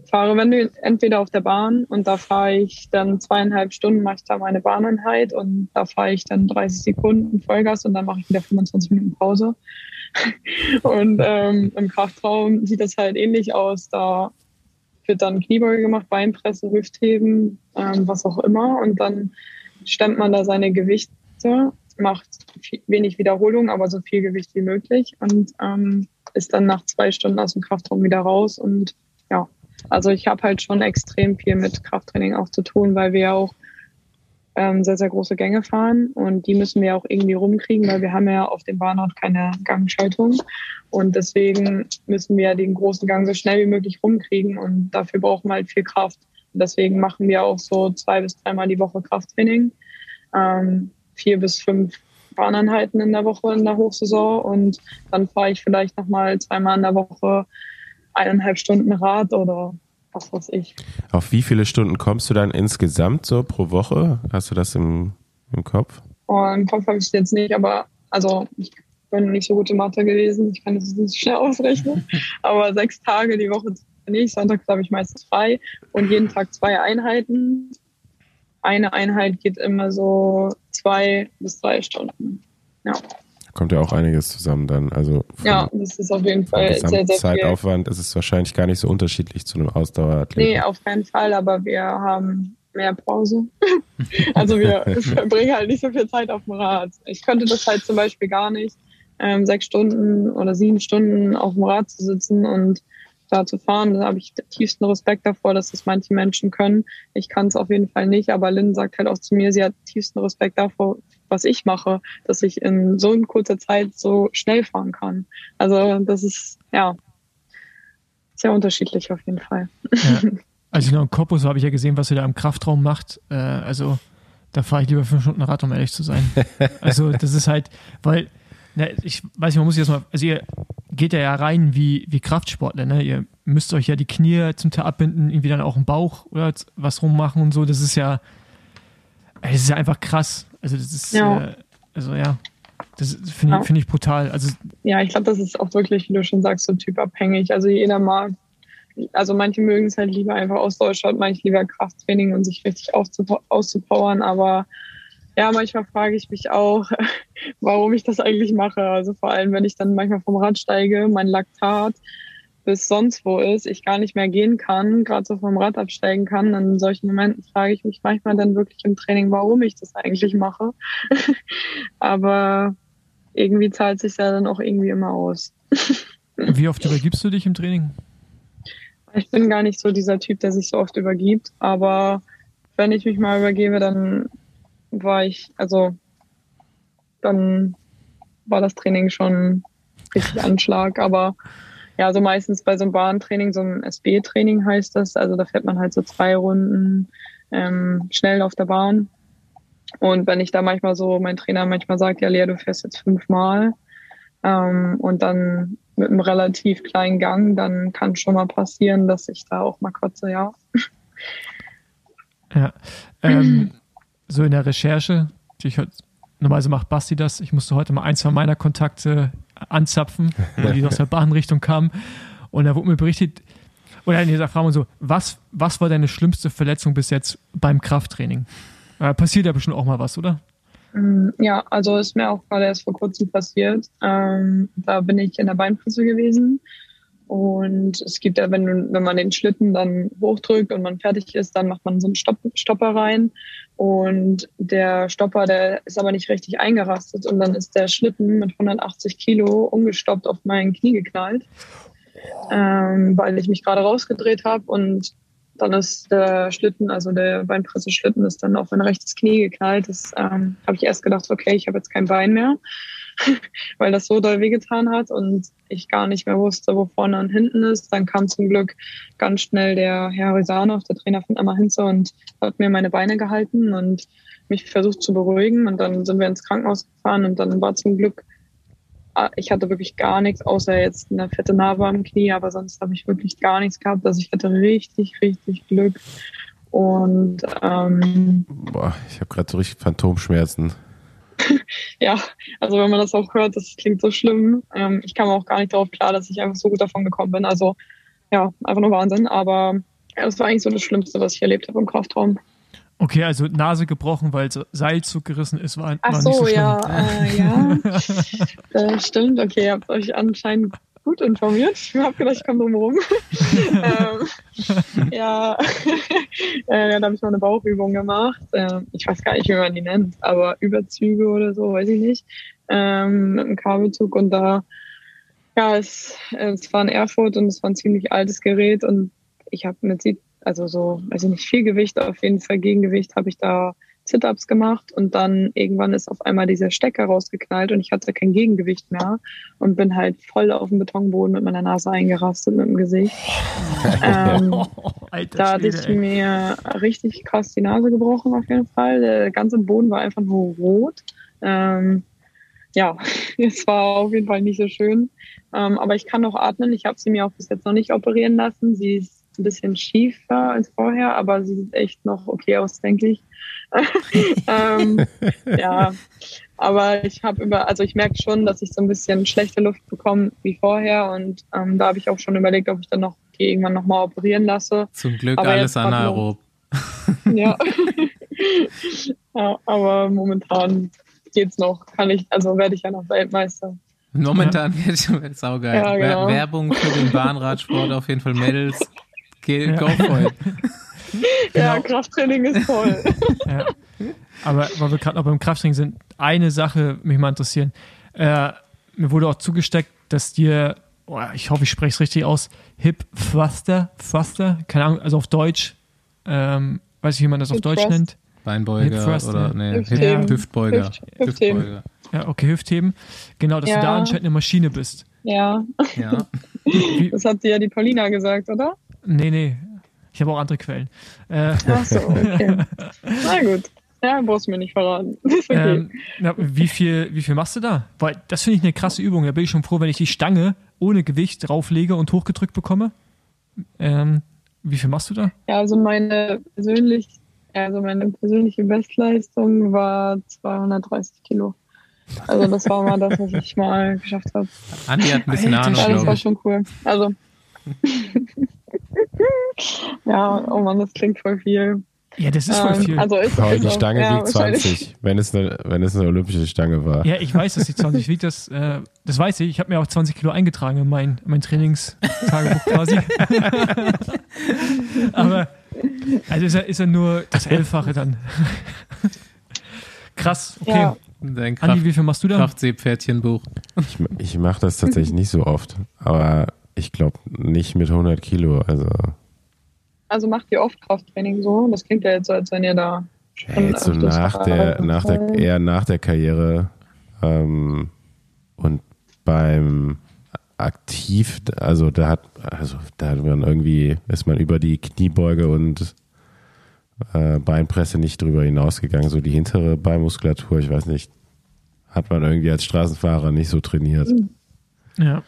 fahre, wenn du entweder auf der Bahn und da fahre ich dann zweieinhalb Stunden, mache ich da meine Bahneinheit und da fahre ich dann 30 Sekunden Vollgas und dann mache ich wieder 25 Minuten Pause. Und ähm, im Kraftraum sieht das halt ähnlich aus. Da wird dann Kniebeuge gemacht, Beinpresse, Hüftheben, ähm, was auch immer. Und dann stemmt man da seine Gewichte, macht viel, wenig Wiederholung, aber so viel Gewicht wie möglich und ähm, ist dann nach zwei Stunden aus dem Kraftraum wieder raus. Und ja, also ich habe halt schon extrem viel mit Krafttraining auch zu tun, weil wir ja auch ähm, sehr, sehr große Gänge fahren. Und die müssen wir auch irgendwie rumkriegen, weil wir haben ja auf dem Bahnhof keine Gangschaltung. Und deswegen müssen wir den großen Gang so schnell wie möglich rumkriegen. Und dafür brauchen wir halt viel Kraft. Und deswegen machen wir auch so zwei bis dreimal die Woche Krafttraining, ähm, vier bis fünf Bahneinheiten in der Woche in der Hochsaison. Und dann fahre ich vielleicht nochmal zweimal in der Woche eineinhalb Stunden Rad oder was weiß ich. Auf wie viele Stunden kommst du dann insgesamt so pro Woche? Hast du das im, im Kopf? Und im Kopf habe ich es jetzt nicht, aber also ich bin nicht so gute Mathe gewesen. Ich kann das nicht so schnell ausrechnen. aber sechs Tage die Woche trainiere ich. Sonntags habe ich meistens frei und jeden Tag zwei Einheiten. Eine Einheit geht immer so zwei bis drei Stunden. Ja, kommt ja auch einiges zusammen dann. Also ja das ist auf jeden Fall sehr, sehr viel. Gesamtzeitaufwand ist es wahrscheinlich gar nicht so unterschiedlich zu einem Ausdauerathleten. Nee, auf keinen Fall, aber wir haben mehr Pause. also wir verbringen halt nicht so viel Zeit auf dem Rad. Ich könnte das halt zum Beispiel gar nicht, ähm, sechs Stunden oder sieben Stunden auf dem Rad zu sitzen und da zu fahren. Da habe ich tiefsten Respekt davor, dass das manche Menschen können. Ich kann es auf jeden Fall nicht, aber Lynn sagt halt auch zu mir, sie hat tiefsten Respekt davor, was ich mache, dass ich in so kurzer Zeit so schnell fahren kann. Also das ist, ja, sehr unterschiedlich auf jeden Fall. Ja. Also genau, im Korpus habe ich ja gesehen, was ihr da im Kraftraum macht. Äh, also da fahre ich lieber fünf Stunden Rad, um ehrlich zu sein. Also das ist halt, weil, na, ich weiß nicht, man muss jetzt mal, also ihr geht ja, ja rein wie, wie Kraftsportler, ne? Ihr müsst euch ja die Knie zum Teil abbinden, irgendwie dann auch im Bauch oder was rummachen und so. Das ist ja, das ist ja einfach krass. Also das ist, Ja. äh, also ja, das finde ich, finde ich brutal. Also Ja, ich glaube, das ist auch wirklich, wie du schon sagst, so typabhängig. Also jeder mag, also manche mögen es halt lieber einfach Ausdauersport, manche lieber Krafttraining und sich richtig auszupo- auszupowern. Aber ja, manchmal frage ich mich auch, warum ich das eigentlich mache. Also vor allem, wenn ich dann manchmal vom Rad steige, mein Laktat bis sonst wo ist, ich gar nicht mehr gehen kann, gerade so vom Rad absteigen kann. In solchen Momenten frage ich mich manchmal dann wirklich im Training, warum ich das eigentlich mache. Aber irgendwie zahlt sich ja dann auch irgendwie immer aus. wie oft übergibst du dich im Training? Ich bin gar nicht so dieser Typ, der sich so oft übergibt, aber wenn ich mich mal übergebe, dann war ich, also dann war das Training schon richtig Anschlag, aber ja, so meistens bei so einem Bahntraining, so einem SB-Training heißt das, also da fährt man halt so zwei Runden ähm, schnell auf der Bahn Und wenn ich da manchmal so, mein Trainer manchmal sagt, ja, Lea, du fährst jetzt fünfmal ähm, und dann mit einem relativ kleinen Gang, dann kann schon mal passieren, dass ich da auch mal kotze, ja. Ja. Ähm, so in der Recherche, die ich normalerweise macht Basti das, ich musste heute mal ein, zwei meiner Kontakte anzapfen, weil die aus der Bahnrichtung kamen. Und da wurde mir berichtet, oder in dieser Frage so, was, was war deine schlimmste Verletzung bis jetzt beim Krafttraining? Äh, passiert ja bestimmt auch mal was, oder? Mm, Ja, also ist mir auch gerade erst vor kurzem passiert. Ähm, da bin ich in der Beinpresse gewesen. Und es gibt ja, wenn, wenn man den Schlitten dann hochdrückt und man fertig ist, dann macht man so einen Stopp, Stopper rein. Und der Stopper, der ist aber nicht richtig eingerastet. Und dann ist der Schlitten mit 180 Kilo umgestoppt auf mein Knie geknallt, ähm, weil ich mich gerade rausgedreht habe. Und dann ist der Schlitten, also der Beinpresse-Schlitten, ist dann auf mein rechtes Knie geknallt. Das ähm, habe ich erst gedacht, okay, ich habe jetzt kein Bein mehr, weil das so doll wehgetan hat und ich gar nicht mehr wusste, wo vorne und hinten ist. Dann kam zum Glück ganz schnell der Herr Risanov, der Trainer von Emma Hinze, und hat mir meine Beine gehalten und mich versucht zu beruhigen. Und dann sind wir ins Krankenhaus gefahren und dann war zum Glück ah, ich hatte wirklich gar nichts, außer jetzt eine fette Narbe am Knie, aber sonst habe ich wirklich gar nichts gehabt. Also ich hatte richtig, richtig Glück. Und ähm, Boah, ich habe gerade so richtig Phantomschmerzen. Ja, also wenn man das auch hört, das klingt so schlimm. Ähm, ich kam auch gar nicht darauf klar, dass ich einfach so gut davon gekommen bin. Also ja, einfach nur Wahnsinn. Aber ja, das war eigentlich so das Schlimmste, was ich erlebt habe im Kraftraum. Okay, also Nase gebrochen, weil Seilzug gerissen ist, war, Ach war so, nicht so schlimm. ja, äh, ja. äh, stimmt, okay, ihr habt euch anscheinend gut informiert. Ich habe gedacht, ich komme drum rum. ähm, ja, äh, da habe ich mal eine Bauchübung gemacht. Ähm, ich weiß gar nicht, wie man die nennt, aber Überzüge oder so, weiß ich nicht. Ähm, mit einem Kabelzug und da, ja, es, es war in Erfurt und es war ein ziemlich altes Gerät und ich habe mit also so, weiß ich nicht, viel Gewicht, auf jeden Fall Gegengewicht habe ich da Sit-ups gemacht und dann irgendwann ist auf einmal dieser Stecker rausgeknallt und ich hatte kein Gegengewicht mehr und bin halt voll auf dem Betonboden mit meiner Nase eingerastet mit dem Gesicht. ähm, Alter da hatte ich mir richtig krass die Nase gebrochen auf jeden Fall. Der ganze Boden war einfach nur rot. Ähm, ja, es war auf jeden Fall nicht so schön. Ähm, aber ich kann noch atmen. Ich habe sie mir auch bis jetzt noch nicht operieren lassen. Sie ist ein bisschen schiefer als vorher, aber sie sieht echt noch okay aus, denke ich. ähm, ja, aber ich habe über, also ich merke schon, dass ich so ein bisschen schlechte Luft bekomme wie vorher und ähm, da habe ich auch schon überlegt, ob ich dann noch die irgendwann nochmal operieren lasse. Zum Glück Aber alles anaerob. Ja. ja, aber momentan geht's noch. Kann ich, also werde ich ja noch Weltmeister. Momentan wird saugeil. Ja, genau. Wer- Werbung für den Bahnradsport auf jeden Fall Mädels. Geh, Ja. Go for it. Ja, Genau. Krafttraining ist toll. Ja. Aber weil wir gerade noch beim Krafttraining sind, eine Sache mich mal interessieren. Äh, mir wurde auch zugesteckt, dass dir, oh, ich hoffe, ich spreche es richtig aus, Hip Thruster, Thruster, keine Ahnung, also auf Deutsch, ähm, weiß ich, wie man das auf Hip Deutsch Thrust. nennt. Beinbeuger Hip Thrust, oder ja. nee, Hüft, Hüftheben. Hüftbeuger. Hüft- Hüftheben. Ja, okay, Hüftheben. Genau, dass Ja. du da anscheinend eine Maschine bist. Ja, Ja. das hat dir ja die Paulina gesagt, oder? Nee, nee. Ich habe auch andere Quellen. Äh, Ach so, okay. Na gut. Ja, brauchst du mir nicht verraten. Ist okay. ähm, na, wie, viel, wie viel machst du da? Weil das finde ich eine krasse Übung. Da bin ich schon froh, wenn ich die Stange ohne Gewicht drauflege und hochgedrückt bekomme. Ähm, wie viel machst du da? Ja, also meine persönlich, also meine persönliche Bestleistung war 230 Kilo. Also das war mal das, was ich mal geschafft habe. Andi hat ein bisschen Ahnung, Ja, das war schon cool. Also ja, oh Mann, das klingt voll viel. Ja, das ist voll Ähm, viel. Also ist, die auch- Stange ja, wiegt wahrscheinlich. 20, wenn es, eine, wenn es eine olympische Stange war. ja, ich weiß, dass die 20 wiegt. Das, äh, das weiß ich. Ich habe mir auch 20 Kilo eingetragen in mein, in mein Trainingstagebuch quasi. Aber also ist er, ist er nur das Elffache dann. Krass, okay. Ja. Dein Andi, Kraft, wie viel machst du da? Kraftseepferdchenbuch. Ich, ich mache das tatsächlich nicht so oft, aber ich glaube nicht mit 100 Kilo. Also Also macht ihr oft Krafttraining so? Das klingt ja jetzt so, als wenn ihr da schon jetzt so nach der, nach der, eher nach der Karriere ähm, und beim aktiv, also da hat, also da hat man irgendwie, ist man über die Kniebeuge und äh, Beinpresse nicht drüber hinausgegangen. So die hintere Beinmuskulatur, ich weiß nicht, hat man irgendwie als Straßenfahrer nicht so trainiert. Ja.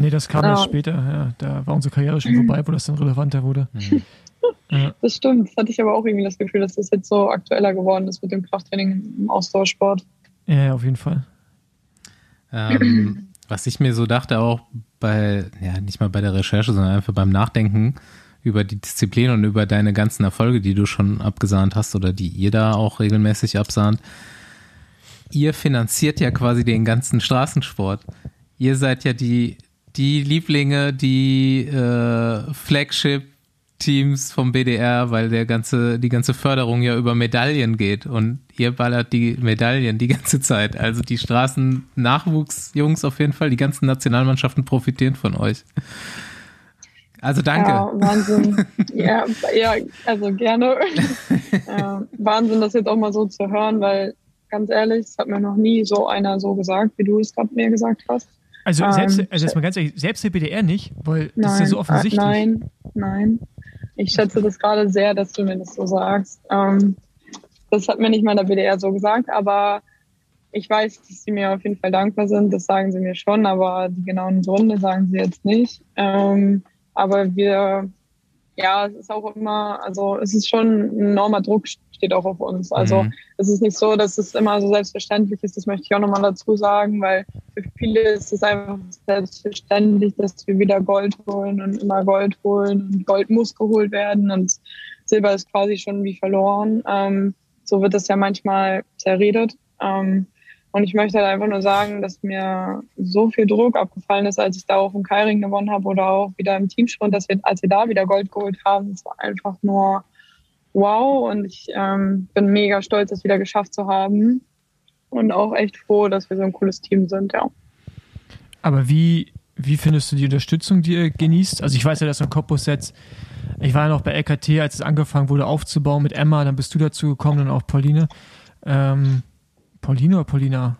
Nee, das kam Ja. erst später. Ja, da war unsere Karriere schon vorbei, wo das dann relevanter wurde. Ja. Das stimmt. Das hatte ich aber auch irgendwie das Gefühl, dass das jetzt so aktueller geworden ist mit dem Krafttraining im Ausdauersport. ja, ja, auf jeden Fall. Ähm, was ich mir so dachte, auch bei, ja, nicht mal bei der Recherche, sondern einfach beim Nachdenken über die Disziplin und über deine ganzen Erfolge, die du schon abgesahnt hast oder die ihr da auch regelmäßig absahnt. Ihr finanziert ja quasi den ganzen Straßensport. Ihr seid ja die, die Lieblinge, die äh, Flagship-Teams vom BDR, weil der ganze, die ganze Förderung ja über Medaillen geht und ihr ballert die Medaillen die ganze Zeit. Also die Straßen-Nachwuchsjungs auf jeden Fall, die ganzen Nationalmannschaften profitieren von euch. Also danke. Ja, Wahnsinn. ja, ja, also gerne. ja, Wahnsinn, das jetzt auch mal so zu hören, weil ganz ehrlich, es hat mir noch nie so einer so gesagt, wie du es gerade mir gesagt hast. Also, Ähm, selbst, also jetzt mal ganz ehrlich, selbst der BDR nicht, weil das ist ja so äh, offensichtlich. nein, nein. Ich schätze das gerade sehr, dass du mir das so sagst. Ähm, das hat mir nicht mal der BDR so gesagt, aber ich weiß, dass sie mir auf jeden Fall dankbar sind. Das sagen sie mir schon, aber die genauen Gründe sagen sie jetzt nicht. Ähm, aber wir, ja, es ist auch immer, also es ist schon ein enormer Druck steht auch auf uns. Also Mhm. Es ist nicht so, dass es immer so selbstverständlich ist. Das möchte ich auch nochmal dazu sagen, weil für viele ist es einfach selbstverständlich, dass wir wieder Gold holen und immer Gold holen Gold muss geholt werden und Silber ist quasi schon wie verloren. Ähm, so wird das ja manchmal zerredet. Ähm, und ich möchte halt einfach nur sagen, dass mir so viel Druck abgefallen ist, als ich da auch im Kairing gewonnen habe oder auch wieder im Teamsprint, dass wir, als wir da wieder Gold geholt haben, es war einfach nur wow. Und ich ähm, bin mega stolz, das wieder geschafft zu haben. Und auch echt froh, dass wir so ein cooles Team sind, ja. Aber wie, wie findest du die Unterstützung, die ihr genießt? Also ich weiß ja, dass im Cottbus jetzt, ich war ja noch bei LKT, als es angefangen wurde aufzubauen mit Emma, dann bist du dazu gekommen, dann auch Pauline. Ähm, Pauline oder Paulina?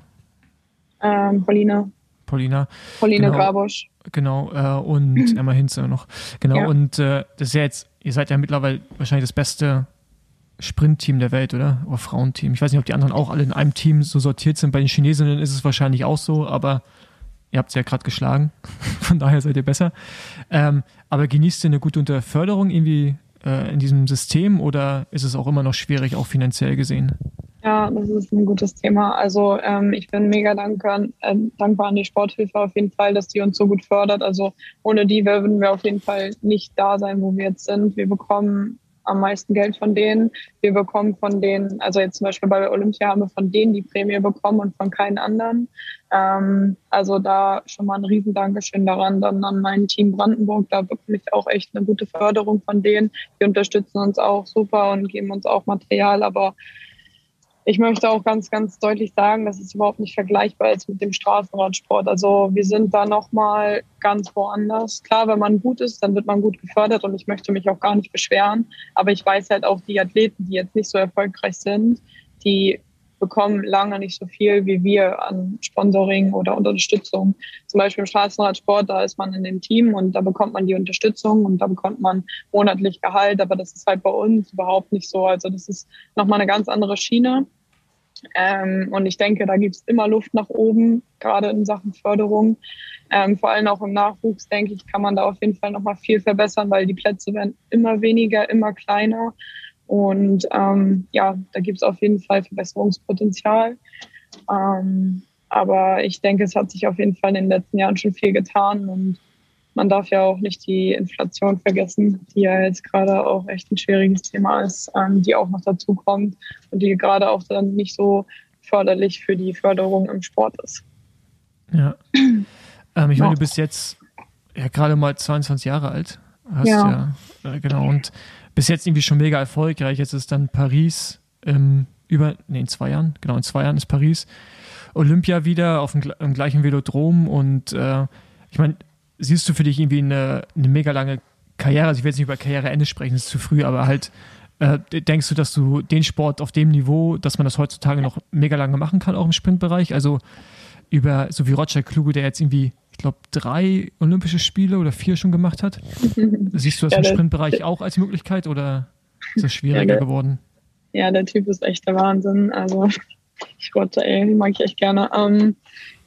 Ähm, Paulina, Paulina, Pauline Genau. Grabosch. genau, äh, und Emma Hinze noch. Genau, Ja. und äh, das ist ja jetzt, ihr seid ja mittlerweile wahrscheinlich das beste Sprintteam der Welt, oder? Oder Frauenteam. Ich weiß nicht, ob die anderen auch alle in einem Team so sortiert sind. Bei den Chinesinnen ist es wahrscheinlich auch so, aber ihr habt es ja gerade geschlagen. Von daher seid ihr besser. Ähm, aber genießt ihr eine gute Unterförderung irgendwie äh, in diesem System oder ist es auch immer noch schwierig, auch finanziell gesehen? Ja, das ist ein gutes Thema. Also ähm, ich bin mega dankbar, äh, dankbar an die Sporthilfe auf jeden Fall, dass die uns so gut fördert. Also ohne die würden wir auf jeden Fall nicht da sein, wo wir jetzt sind. Wir bekommen am meisten Geld von denen. Wir bekommen von denen, also jetzt zum Beispiel bei Olympia haben wir von denen die Prämie bekommen und von keinen anderen. Ähm, also da schon mal ein riesen Dankeschön daran. Dann an mein Team Brandenburg, da bekomme ich auch echt eine gute Förderung von denen. Die unterstützen uns auch super und geben uns auch Material, aber ich möchte auch ganz, ganz deutlich sagen, dass es überhaupt nicht vergleichbar ist mit dem Straßenradsport. Also wir sind da nochmal ganz woanders. Klar, wenn man gut ist, dann wird man gut gefördert und ich möchte mich auch gar nicht beschweren. Aber ich weiß halt auch, die Athleten, die jetzt nicht so erfolgreich sind, die bekommen lange nicht so viel wie wir an Sponsoring oder Unterstützung. Zum Beispiel im Straßenradsport, da ist man in dem Team und da bekommt man die Unterstützung und da bekommt man monatlich Gehalt, aber das ist halt bei uns überhaupt nicht so. Also das ist nochmal eine ganz andere Schiene. Ähm, und ich denke, da gibt es immer Luft nach oben, gerade in Sachen Förderung. Ähm, vor allem auch im Nachwuchs, denke ich, kann man da auf jeden Fall nochmal viel verbessern, weil die Plätze werden immer weniger, immer kleiner. Und ähm, ja, da gibt es auf jeden Fall Verbesserungspotenzial. Ähm, aber ich denke, es hat sich auf jeden Fall in den letzten Jahren schon viel getan und man darf ja auch nicht die Inflation vergessen, die ja jetzt gerade auch echt ein schwieriges Thema ist, ähm, die auch noch dazu kommt und die gerade auch dann nicht so förderlich für die Förderung im Sport ist. Ja. Ähm, ich Ja. meine, du bist jetzt ja gerade mal 22 Jahre alt. Hast ja. Ja. äh, genau. Und bist jetzt irgendwie schon mega erfolgreich. Jetzt ist dann Paris ähm, über, nee, in zwei Jahren, genau, in zwei Jahren ist Paris. Olympia wieder auf dem, im gleichen Velodrom und äh, ich meine, siehst du für dich irgendwie eine, eine mega lange Karriere, also ich will jetzt nicht über Karriereende sprechen, das ist zu früh, aber halt äh, denkst du, dass du den Sport auf dem Niveau, dass man das heutzutage noch mega lange machen kann, auch im Sprintbereich? Also über, so wie Roger Kluge, der jetzt irgendwie, glaube, drei Olympische Spiele oder vier schon gemacht hat. Siehst du das Ja, im Sprintbereich auch als Möglichkeit oder? so schwieriger Ja, geworden. Ja, der Typ ist echt der Wahnsinn. Also ich Gott, ey, den mag ich echt gerne. Ähm,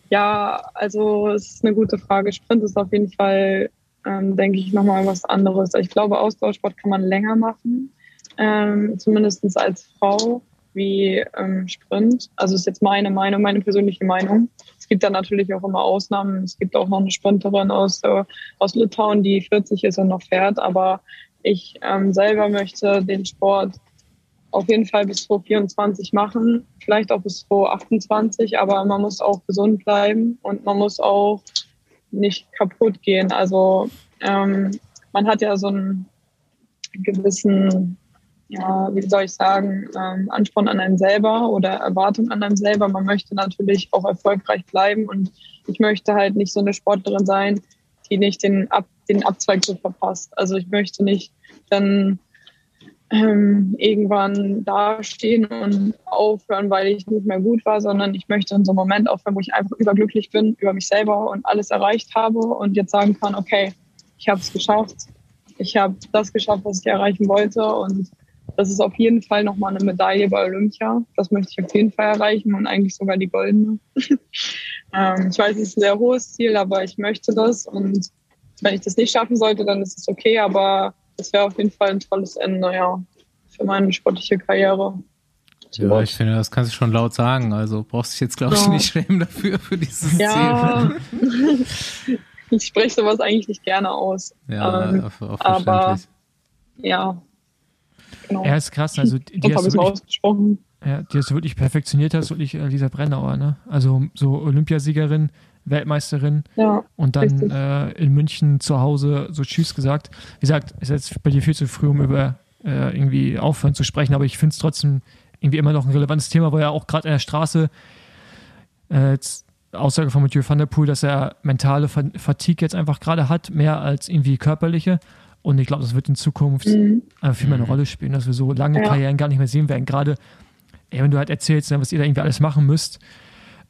ja, also es ist eine gute Frage. Sprint ist auf jeden Fall, ähm, denke ich, nochmal was anderes. Ich glaube, Ausdauersport kann man länger machen, ähm, zumindest als Frau wie ähm, Sprint. Also ist jetzt meine Meinung, meine persönliche Meinung. Es gibt da natürlich auch immer Ausnahmen. Es gibt auch noch eine Sprinterin aus, äh, aus Litauen, die 40 ist und noch fährt. Aber ich ähm, selber möchte den Sport auf jeden Fall bis 2024 machen, vielleicht auch bis 2028, aber man muss auch gesund bleiben und man muss auch nicht kaputt gehen. Also ähm, man hat ja so einen gewissen, ja, wie soll ich sagen, ähm, Ansporn an einen selber oder Erwartung an einem selber. Man möchte natürlich auch erfolgreich bleiben und ich möchte halt nicht so eine Sportlerin sein, die nicht den, Ab den Abzweig so verpasst. Also ich möchte nicht dann ähm, irgendwann dastehen und aufhören, weil ich nicht mehr gut war, sondern ich möchte in so einem Moment aufhören, wo ich einfach überglücklich bin über mich selber und alles erreicht habe und jetzt sagen kann, okay, ich habe es geschafft, ich habe das geschafft, was ich erreichen wollte und das ist auf jeden Fall nochmal eine Medaille bei Olympia. Das möchte ich auf jeden Fall erreichen und eigentlich sogar die goldene. ähm, ich weiß, es ist ein sehr hohes Ziel, aber ich möchte das und wenn ich das nicht schaffen sollte, dann ist es okay, aber das wäre auf jeden Fall ein tolles Ende, ja, für meine sportliche Karriere. Ja, ich finde, das kannst du schon laut sagen. Also brauchst dich jetzt, glaube ich, Ja. nicht schämen dafür, für dieses Ja, ich spreche sowas eigentlich nicht gerne aus. Ziel. Ja, Ähm, aber. Ja, genau. Er ist krass, also die Jetzt hast du wirklich, ausgesprochen. ja, die hast du wirklich perfektioniert, hast wirklich äh, Lisa Brennauer, ne? Also so Olympiasiegerin, Weltmeisterin Ja, und dann äh, in München zu Hause so Tschüss gesagt. Wie gesagt, ist jetzt bei dir viel zu früh, um über äh, irgendwie aufhören zu sprechen, aber ich finde es trotzdem irgendwie immer noch ein relevantes Thema, weil er auch gerade an der Straße äh, jetzt Aussage von Mathieu van der Poel, dass er mentale Fa- Fatigue jetzt einfach gerade hat, mehr als irgendwie körperliche. Und ich glaube, das wird in Zukunft Mhm. äh, viel mehr eine Rolle spielen, dass wir so lange Ja. Karrieren gar nicht mehr sehen werden. Gerade, ey, wenn du halt erzählst, ne, was ihr da irgendwie alles machen müsst,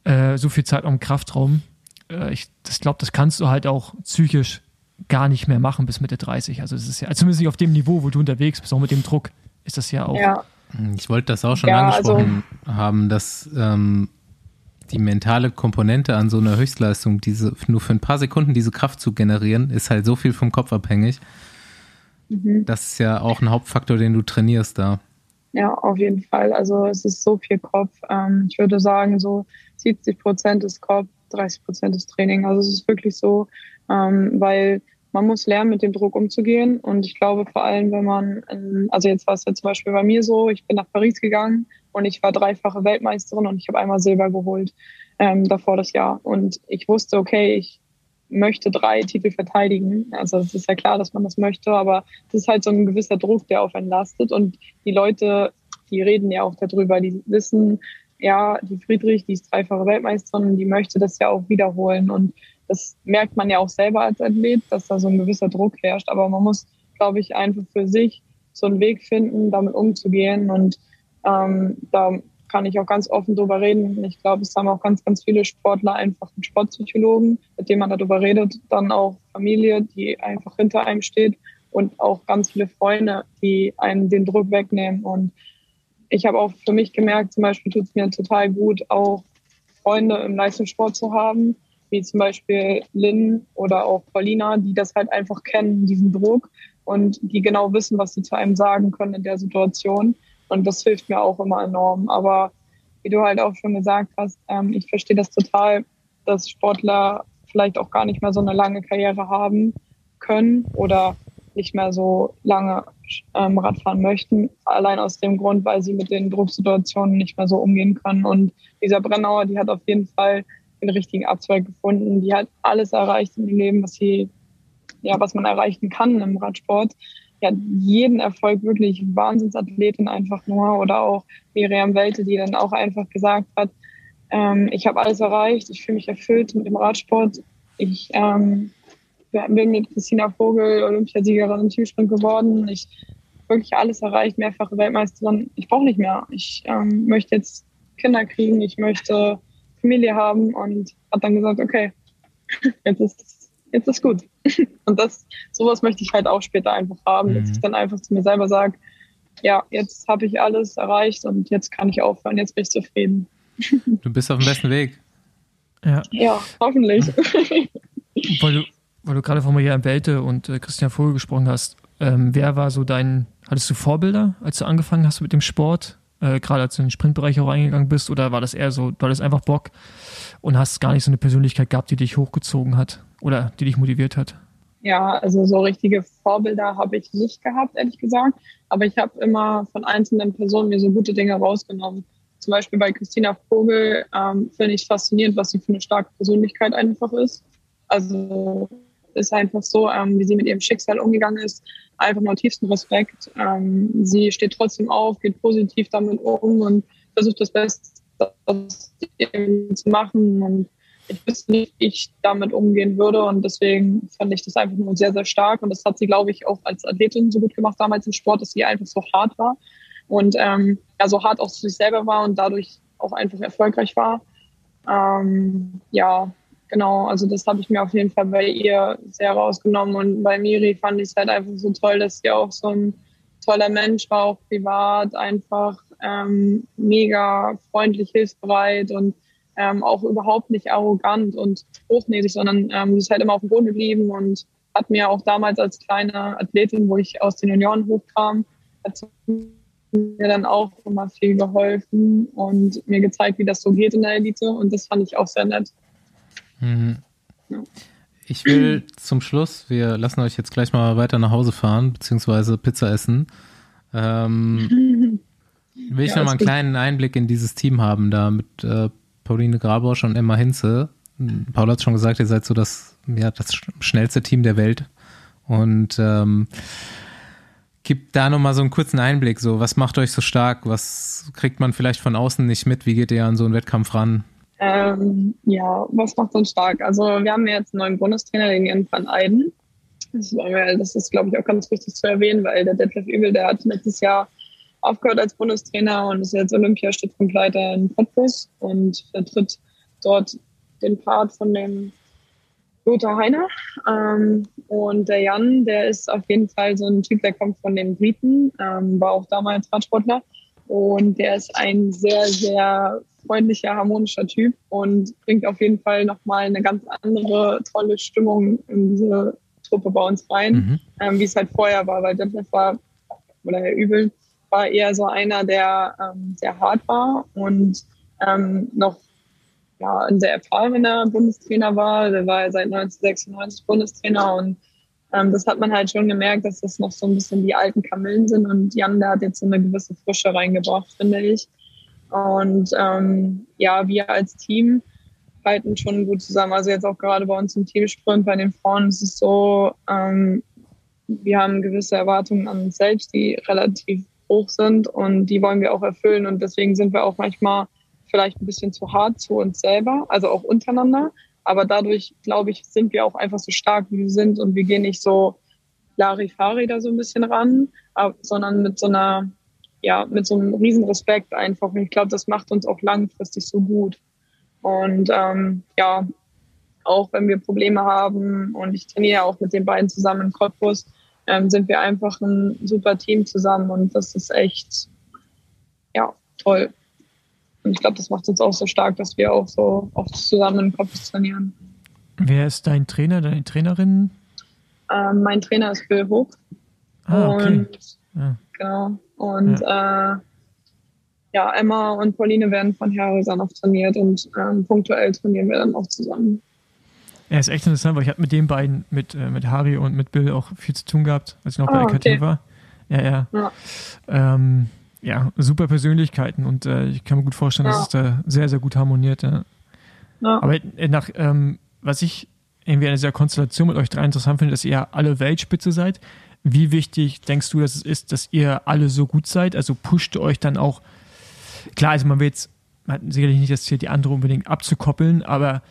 äh, so viel Zeit am Kraftraum, äh, ich das glaube, das kannst du halt auch psychisch gar nicht mehr machen bis Mitte 30. Also es ist ja, zumindest nicht auf dem Niveau, wo du unterwegs bist, auch mit dem Druck, ist das ja auch. Ja, Ich wollte das auch schon Ja, angesprochen haben, dass ähm, die mentale Komponente an so einer Höchstleistung, diese nur für ein paar Sekunden diese Kraft zu generieren, ist halt so viel vom Kopf abhängig. Mhm. Das ist ja auch ein Hauptfaktor, den du trainierst da. ja, auf jeden Fall. Also es ist so viel Kopf. Ähm, ich würde sagen, so 70 Prozent ist Kopf, 30 Prozent ist Training. Also es ist wirklich so, ähm, weil man muss lernen, mit dem Druck umzugehen. Und ich glaube vor allem, wenn man, also jetzt war es ja zum Beispiel bei mir so, ich bin nach Paris gegangen und ich war dreifache Weltmeisterin und ich habe einmal Silber geholt ähm, davor das Jahr. Und ich wusste, okay, ich möchte drei Titel verteidigen. Also es ist ja klar, dass man das möchte, aber es ist halt so ein gewisser Druck, der auf einen lastet. Und die Leute, die reden ja auch darüber, die wissen, ja, die Friedrich, die ist dreifache Weltmeisterin, die möchte das ja auch wiederholen. Und das merkt man ja auch selber als Athlet, dass da so ein gewisser Druck herrscht. Aber man muss, glaube ich, einfach für sich so einen Weg finden, damit umzugehen. Und ähm, da kann ich auch ganz offen drüber reden. Ich glaube, es haben auch ganz, ganz viele Sportler einfach einen Sportpsychologen, mit dem man darüber redet. Dann auch Familie, die einfach hinter einem steht und auch ganz viele Freunde, die einem den Druck wegnehmen. Und ich habe auch für mich gemerkt, zum Beispiel tut es mir total gut, auch Freunde im Leistungssport zu haben, wie zum Beispiel Lynn oder auch Paulina, die das halt einfach kennen, diesen Druck und die genau wissen, was sie zu einem sagen können in der Situation. Und das hilft mir auch immer enorm. Aber wie du halt auch schon gesagt hast, ähm, ich verstehe das total, dass Sportler vielleicht auch gar nicht mehr so eine lange Karriere haben können oder nicht mehr so lange ähm, Radfahren möchten. Allein aus dem Grund, weil sie mit den Drucksituationen nicht mehr so umgehen können. Und dieser Brennauer, die hat auf jeden Fall den richtigen Abzweig gefunden. Die hat alles erreicht im Leben, was sie, ja, was man erreichen kann im Radsport. Hat jeden Erfolg wirklich Wahnsinnsathletin einfach nur oder auch Miriam Welte, die dann auch einfach gesagt hat, ähm, ich habe alles erreicht, ich fühle mich erfüllt mit dem Radsport. Ich ähm, bin mit Christina Vogel Olympiasiegerin im Tiefsprung geworden. Ich wirklich alles erreicht, mehrfache Weltmeisterin. Ich brauche nicht mehr. Ich ähm, möchte jetzt Kinder kriegen, ich möchte Familie haben und hat dann gesagt, okay, jetzt ist jetzt ist gut. Und das sowas möchte ich halt auch später einfach haben, dass Mhm. ich dann einfach zu mir selber sage, ja, jetzt habe ich alles erreicht und jetzt kann ich aufhören, jetzt bin ich zufrieden. Du bist auf dem besten Weg. Ja, Ja, hoffentlich. weil du, weil du gerade von Marianne Welte und äh, Christian Vogel gesprochen hast. Ähm, wer war so dein, hattest du Vorbilder, als du angefangen hast mit dem Sport? Äh, gerade als du in den Sprintbereich auch reingegangen bist? Oder war das eher so, du hattest einfach Bock und hast gar nicht so eine Persönlichkeit gehabt, die dich hochgezogen hat oder die dich motiviert hat? Ja, also so richtige Vorbilder habe ich nicht gehabt, ehrlich gesagt. Aber ich habe immer von einzelnen Personen mir so gute Dinge rausgenommen. Zum Beispiel bei Christina Vogel ähm, finde ich faszinierend, was sie für eine starke Persönlichkeit einfach ist. Also ist einfach so, ähm, wie sie mit ihrem Schicksal umgegangen ist. Einfach nur tiefsten Respekt. Ähm, sie steht trotzdem auf, geht positiv damit um und versucht das Beste zu machen. Und ich wüsste nicht, wie ich damit umgehen würde. Und deswegen fand ich das einfach nur sehr, sehr stark. Und das hat sie, glaube ich, auch als Athletin so gut gemacht damals im Sport, dass sie einfach so hart war. Und ähm, ja, so hart auch zu sich selber war und dadurch auch einfach erfolgreich war. Ähm, ja, genau. Also das habe ich mir auf jeden Fall bei ihr sehr rausgenommen. Und bei Miri fand ich es halt einfach so toll, dass sie auch so ein toller Mensch war, auch privat, einfach ähm, mega freundlich, hilfsbereit und ähm, auch überhaupt nicht arrogant und hochnäsig, sondern ähm, sie ist halt immer auf dem Boden geblieben und hat mir auch damals als kleine Athletin, wo ich aus den Junioren hochkam, hat mir dann auch immer viel geholfen und mir gezeigt, wie das so geht in der Elite und das fand ich auch sehr nett. Mhm. Ich will zum Schluss, wir lassen euch jetzt gleich mal weiter nach Hause fahren, beziehungsweise Pizza essen. Ähm, will ich Ja, noch mal einen kleinen Einblick in dieses Team haben, da mit äh, Pauline Grabosch und Emma Hinze. Paul hat schon gesagt, ihr seid so das, ja, das sch- schnellste Team der Welt. Und ähm, gibt da noch mal so einen kurzen Einblick. So, was macht euch so stark? Was kriegt man vielleicht von außen nicht mit? Wie geht ihr an so einen Wettkampf ran? Ähm, ja, was macht uns stark? Also wir haben jetzt einen neuen Bundestrainer, den Jan van Eyden. Das, wir- ist, glaube ich, auch ganz wichtig zu erwähnen, weil der Detlef Übel, der hat letztes Jahr aufgehört als Bundestrainer und ist jetzt Olympiastützpunktleiter in Cottbus und vertritt dort den Part von dem Lothar Heiner. Ähm, und der Jan, der ist auf jeden Fall so ein Typ, der kommt von den Briten, ähm, war auch damals Radsportler. Und der ist ein sehr, sehr freundlicher, harmonischer Typ und bringt auf jeden Fall nochmal eine ganz andere, tolle Stimmung in diese Truppe bei uns rein, Mhm. ähm, wie es halt vorher war, weil Detlef war, oder Herr Übel, war eher so einer, der ähm, sehr hart war und ähm, noch ja, ein sehr erfahrener Bundestrainer war. Der war ja seit 1996 Bundestrainer und ähm, das hat man halt schon gemerkt, dass das noch so ein bisschen die alten Kamellen sind und Jan, der hat jetzt so eine gewisse Frische reingebracht, finde ich. Und ähm, ja, wir als Team halten schon gut zusammen. Also jetzt auch gerade bei uns im Teamsprint, bei den Frauen ist es so, ähm, wir haben gewisse Erwartungen an uns selbst, die relativ hoch sind und die wollen wir auch erfüllen. Und deswegen sind wir auch manchmal vielleicht ein bisschen zu hart zu uns selber, also auch untereinander. Aber dadurch, glaube ich, sind wir auch einfach so stark, wie wir sind und wir gehen nicht so Larifari da so ein bisschen ran, sondern mit so einer, ja, mit so einem riesen Respekt einfach. Und ich glaube, das macht uns auch langfristig so gut. Und ähm, ja, auch wenn wir Probleme haben und ich trainiere auch mit den beiden zusammen in Cottbus, ähm, sind wir einfach ein super Team zusammen und das ist echt, ja, toll. Und ich glaube, das macht uns auch so stark, dass wir auch so oft zusammen in Cottbus trainieren. Wer ist dein Trainer, deine Trainerin? Ähm, mein Trainer ist Bill Hook. Ah, okay. Und Ja. genau. Und ja. Äh, ja, Emma und Pauline werden von Herrhäusern auf trainiert und ähm, punktuell trainieren wir dann auch zusammen. Ja, ist echt interessant, weil ich hatte mit den beiden, mit, äh, mit Harry und mit Bill auch viel zu tun gehabt, als ich noch bei Ah, LKT okay. war. Ja, ja. Ja. Ähm, ja, super Persönlichkeiten und äh, ich kann mir gut vorstellen, dass es da sehr, sehr gut harmoniert. Aber äh, nach, ähm, was ich irgendwie an dieser Konstellation mit euch drei interessant finde, dass ihr alle Weltspitze seid. Wie wichtig denkst du, dass es ist, dass ihr alle so gut seid? Also pusht euch dann auch, klar, also man will jetzt, man hat sicherlich nicht das Ziel, die andere unbedingt abzukoppeln, aber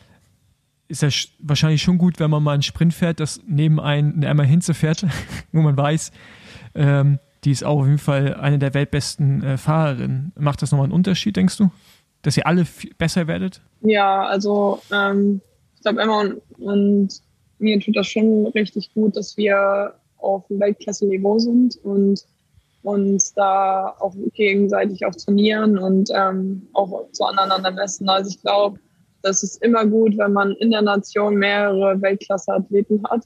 ist ja sch- wahrscheinlich schon gut, wenn man mal einen Sprint fährt, dass neben einen eine Emma Hinze fährt, wo man weiß, ähm, die ist auch auf jeden Fall eine der weltbesten äh, Fahrerinnen. Macht das nochmal einen Unterschied, denkst du? Dass ihr alle besser werdet? Ja, also ähm, ich glaube Emma und, und mir tut das schon richtig gut, dass wir auf Weltklasse-Niveau sind und und da auch gegenseitig auch trainieren und ähm, auch zu aneinander messen. Also ich glaube, das ist immer gut, wenn man in der Nation mehrere Weltklasse-Athleten hat,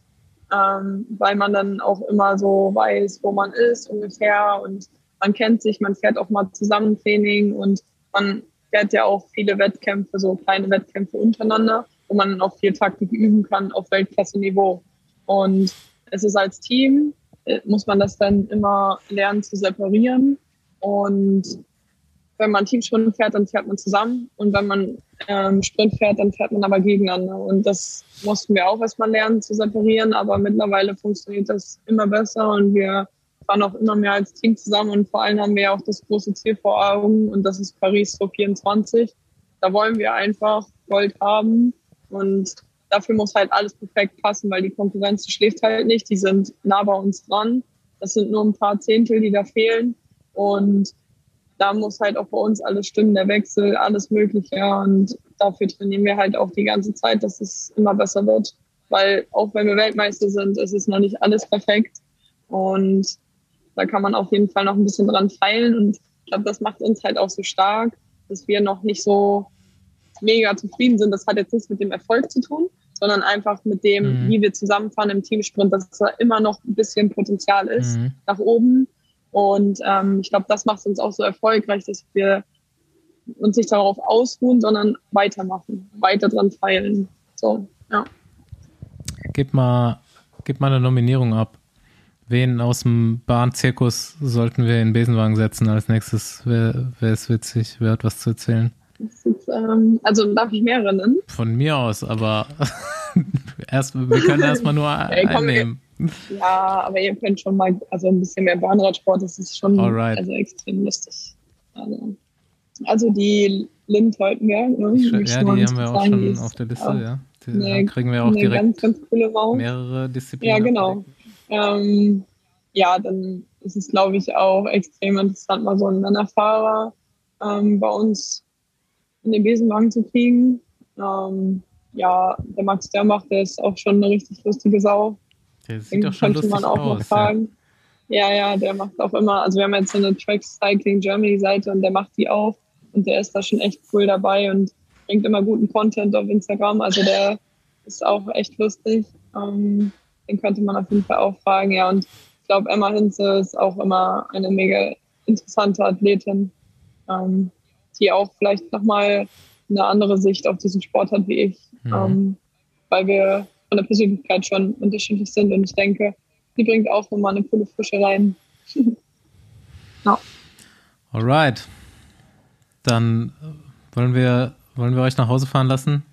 ähm, weil man dann auch immer so weiß, wo man ist ungefähr und man kennt sich, man fährt auch mal zusammen Training und man fährt ja auch viele Wettkämpfe, so kleine Wettkämpfe untereinander, wo man dann auch viel Taktik üben kann auf Weltklasse-Niveau. Und es ist als Team, äh, muss man das dann immer lernen zu separieren. Und wenn man Teamsprint fährt, dann fährt man zusammen. Und wenn man ähm, Sprint fährt, dann fährt man aber gegeneinander. Und das mussten wir auch erstmal lernen zu separieren. Aber mittlerweile funktioniert das immer besser und wir fahren auch immer mehr als Team zusammen. Und vor allem haben wir auch das große Ziel vor Augen und das ist Paris 2024. Da wollen wir einfach Gold haben. Und dafür muss halt alles perfekt passen, weil die Konkurrenz schläft halt nicht. Die sind nah bei uns dran. Das sind nur ein paar Zehntel, die da fehlen. Und da muss halt auch bei uns alles stimmen, der Wechsel, alles Mögliche. Und dafür trainieren wir halt auch die ganze Zeit, dass es immer besser wird. Weil auch wenn wir Weltmeister sind, ist es noch nicht alles perfekt. Und da kann man auf jeden Fall noch ein bisschen dran feilen. Und ich glaube, das macht uns halt auch so stark, dass wir noch nicht so mega zufrieden sind. Das hat jetzt nichts mit dem Erfolg zu tun, sondern einfach mit dem, mhm. wie wir zusammenfahren im Teamsprint, dass da immer noch ein bisschen Potenzial ist mhm. nach oben. Und ähm, ich glaube, das macht uns auch so erfolgreich, dass wir uns nicht darauf ausruhen, sondern weitermachen, weiter dran feilen. So, ja. Gib mal, gib mal eine Nominierung ab. Wen aus dem Bahnzirkus sollten wir in den Besenwagen setzen als nächstes? Wer, wer ist witzig? Wer hat was zu erzählen? Ist, ähm, also darf ich mehrere nennen? Von mir aus, aber erst, wir können erstmal nur Ey, komm, einnehmen. Ja, aber ihr könnt schon mal, also ein bisschen mehr Bahnradsport, das ist schon Alright. also extrem lustig. Also, also die Lind Teutenberg, ne? Ich, ja, die haben wir auch schon ist, auf der Liste, ja. Die, eine, kriegen wir auch direkt ganz, ganz coole mehrere Disziplinen. Ja, genau. Ähm, ja, dann ist es, glaube ich, auch extrem interessant, mal so einen Männerfahrer ähm, bei uns in den Besenwagen zu kriegen. Ähm, ja, der Max Dörmach, der ist auch schon eine richtig lustige Sau. Der sieht doch schon lustig man auch aus, noch fragen. Ja. ja, ja, der macht auch immer, also wir haben jetzt so eine Track Cycling Germany Seite und der macht die auch und der ist da schon echt cool dabei und bringt immer guten Content auf Instagram. Also der ist auch echt lustig. Ähm, den könnte man auf jeden Fall auch fragen, ja. Und ich glaube, Emma Hinze ist auch immer eine mega interessante Athletin. Ähm, die auch vielleicht nochmal eine andere Sicht auf diesen Sport hat wie ich, mhm. ähm, weil wir von der Persönlichkeit schon unterschiedlich sind und ich denke, die bringt auch nochmal eine coole Frische rein. ja. Alright. Dann wollen wir, wollen wir euch nach Hause fahren lassen?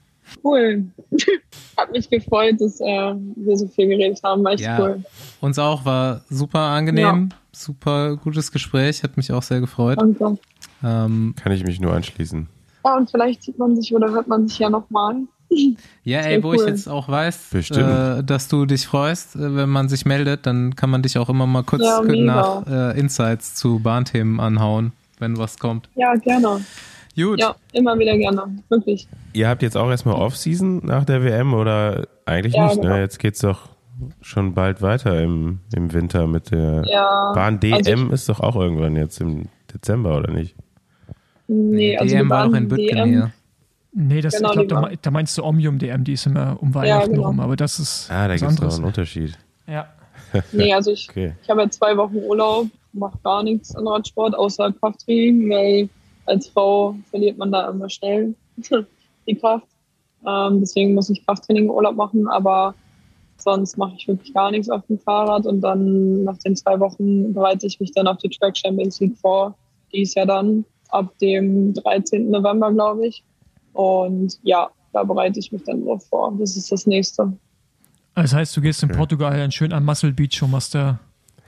Cool. Hat mich gefreut, dass äh, wir so viel geredet haben. War echt ja, cool. Uns auch, war super angenehm. Ja. Super gutes Gespräch, hat mich auch sehr gefreut. Danke. Ähm, Kann ich mich nur anschließen. Ja, und vielleicht sieht man sich oder hört man sich ja nochmal. Ja, ey, wo cool. ich jetzt auch weiß, äh, dass du dich freust, äh, wenn man sich meldet, dann kann man dich auch immer mal kurz ja, nach äh, Insights zu Bahnthemen anhauen, wenn was kommt. Ja, gerne. Gut. Ja, immer wieder gerne, wirklich. Ihr habt jetzt auch erstmal Off-Season nach der WM oder eigentlich ja, nicht? Ne? Genau. Ne? Jetzt geht's doch schon bald weiter im, im Winter mit der ja, Bahn DM also ist doch auch irgendwann jetzt im Dezember, oder nicht? Nee, also DM war doch in Bütgen hier. Nee, das, genau, ich glaube, da, da, meinst du Omnium DM, die ist immer um Weihnachten ja, genau. rum, aber das ist. Ah, da gibt es noch einen Unterschied. Ja. nee, also ich, okay. ich habe ja zwei Wochen Urlaub, mache gar nichts an Radsport, außer Krafttraining, weil als Frau verliert man da immer schnell die Kraft. Ähm, deswegen muss ich Krafttraining Urlaub machen, aber sonst mache ich wirklich gar nichts auf dem Fahrrad und dann nach den zwei Wochen bereite ich mich dann auf die Track Champions League vor. Die ist ja dann ab dem 13. November, glaube ich. Und ja, da bereite ich mich dann drauf vor. Das ist das nächste. Das heißt, du gehst in Portugal dann schön an Muscle Beach und machst da.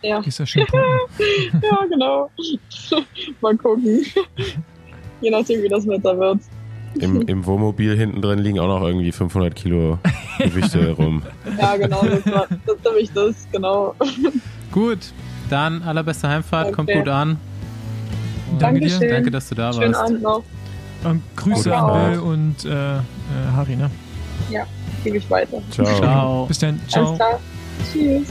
Ja. Gehst da schön ja, genau. Mal gucken. Je nachdem, wie das Wetter wird. Im, Im Wohnmobil hinten drin liegen auch noch irgendwie 500 Kilo Gewichte rum. Ja, genau, das war das nämlich das, genau. Gut, dann allerbeste Heimfahrt, okay. kommt gut an. Danke dir, danke, dass du da Schönen warst. Abend noch. Und Grüße okay. an Bill und äh, äh, Harry, ne? Ja, gebe ich weiter. Ciao. Ciao. Bis dann. Ciao. Alles klar. Tschüss.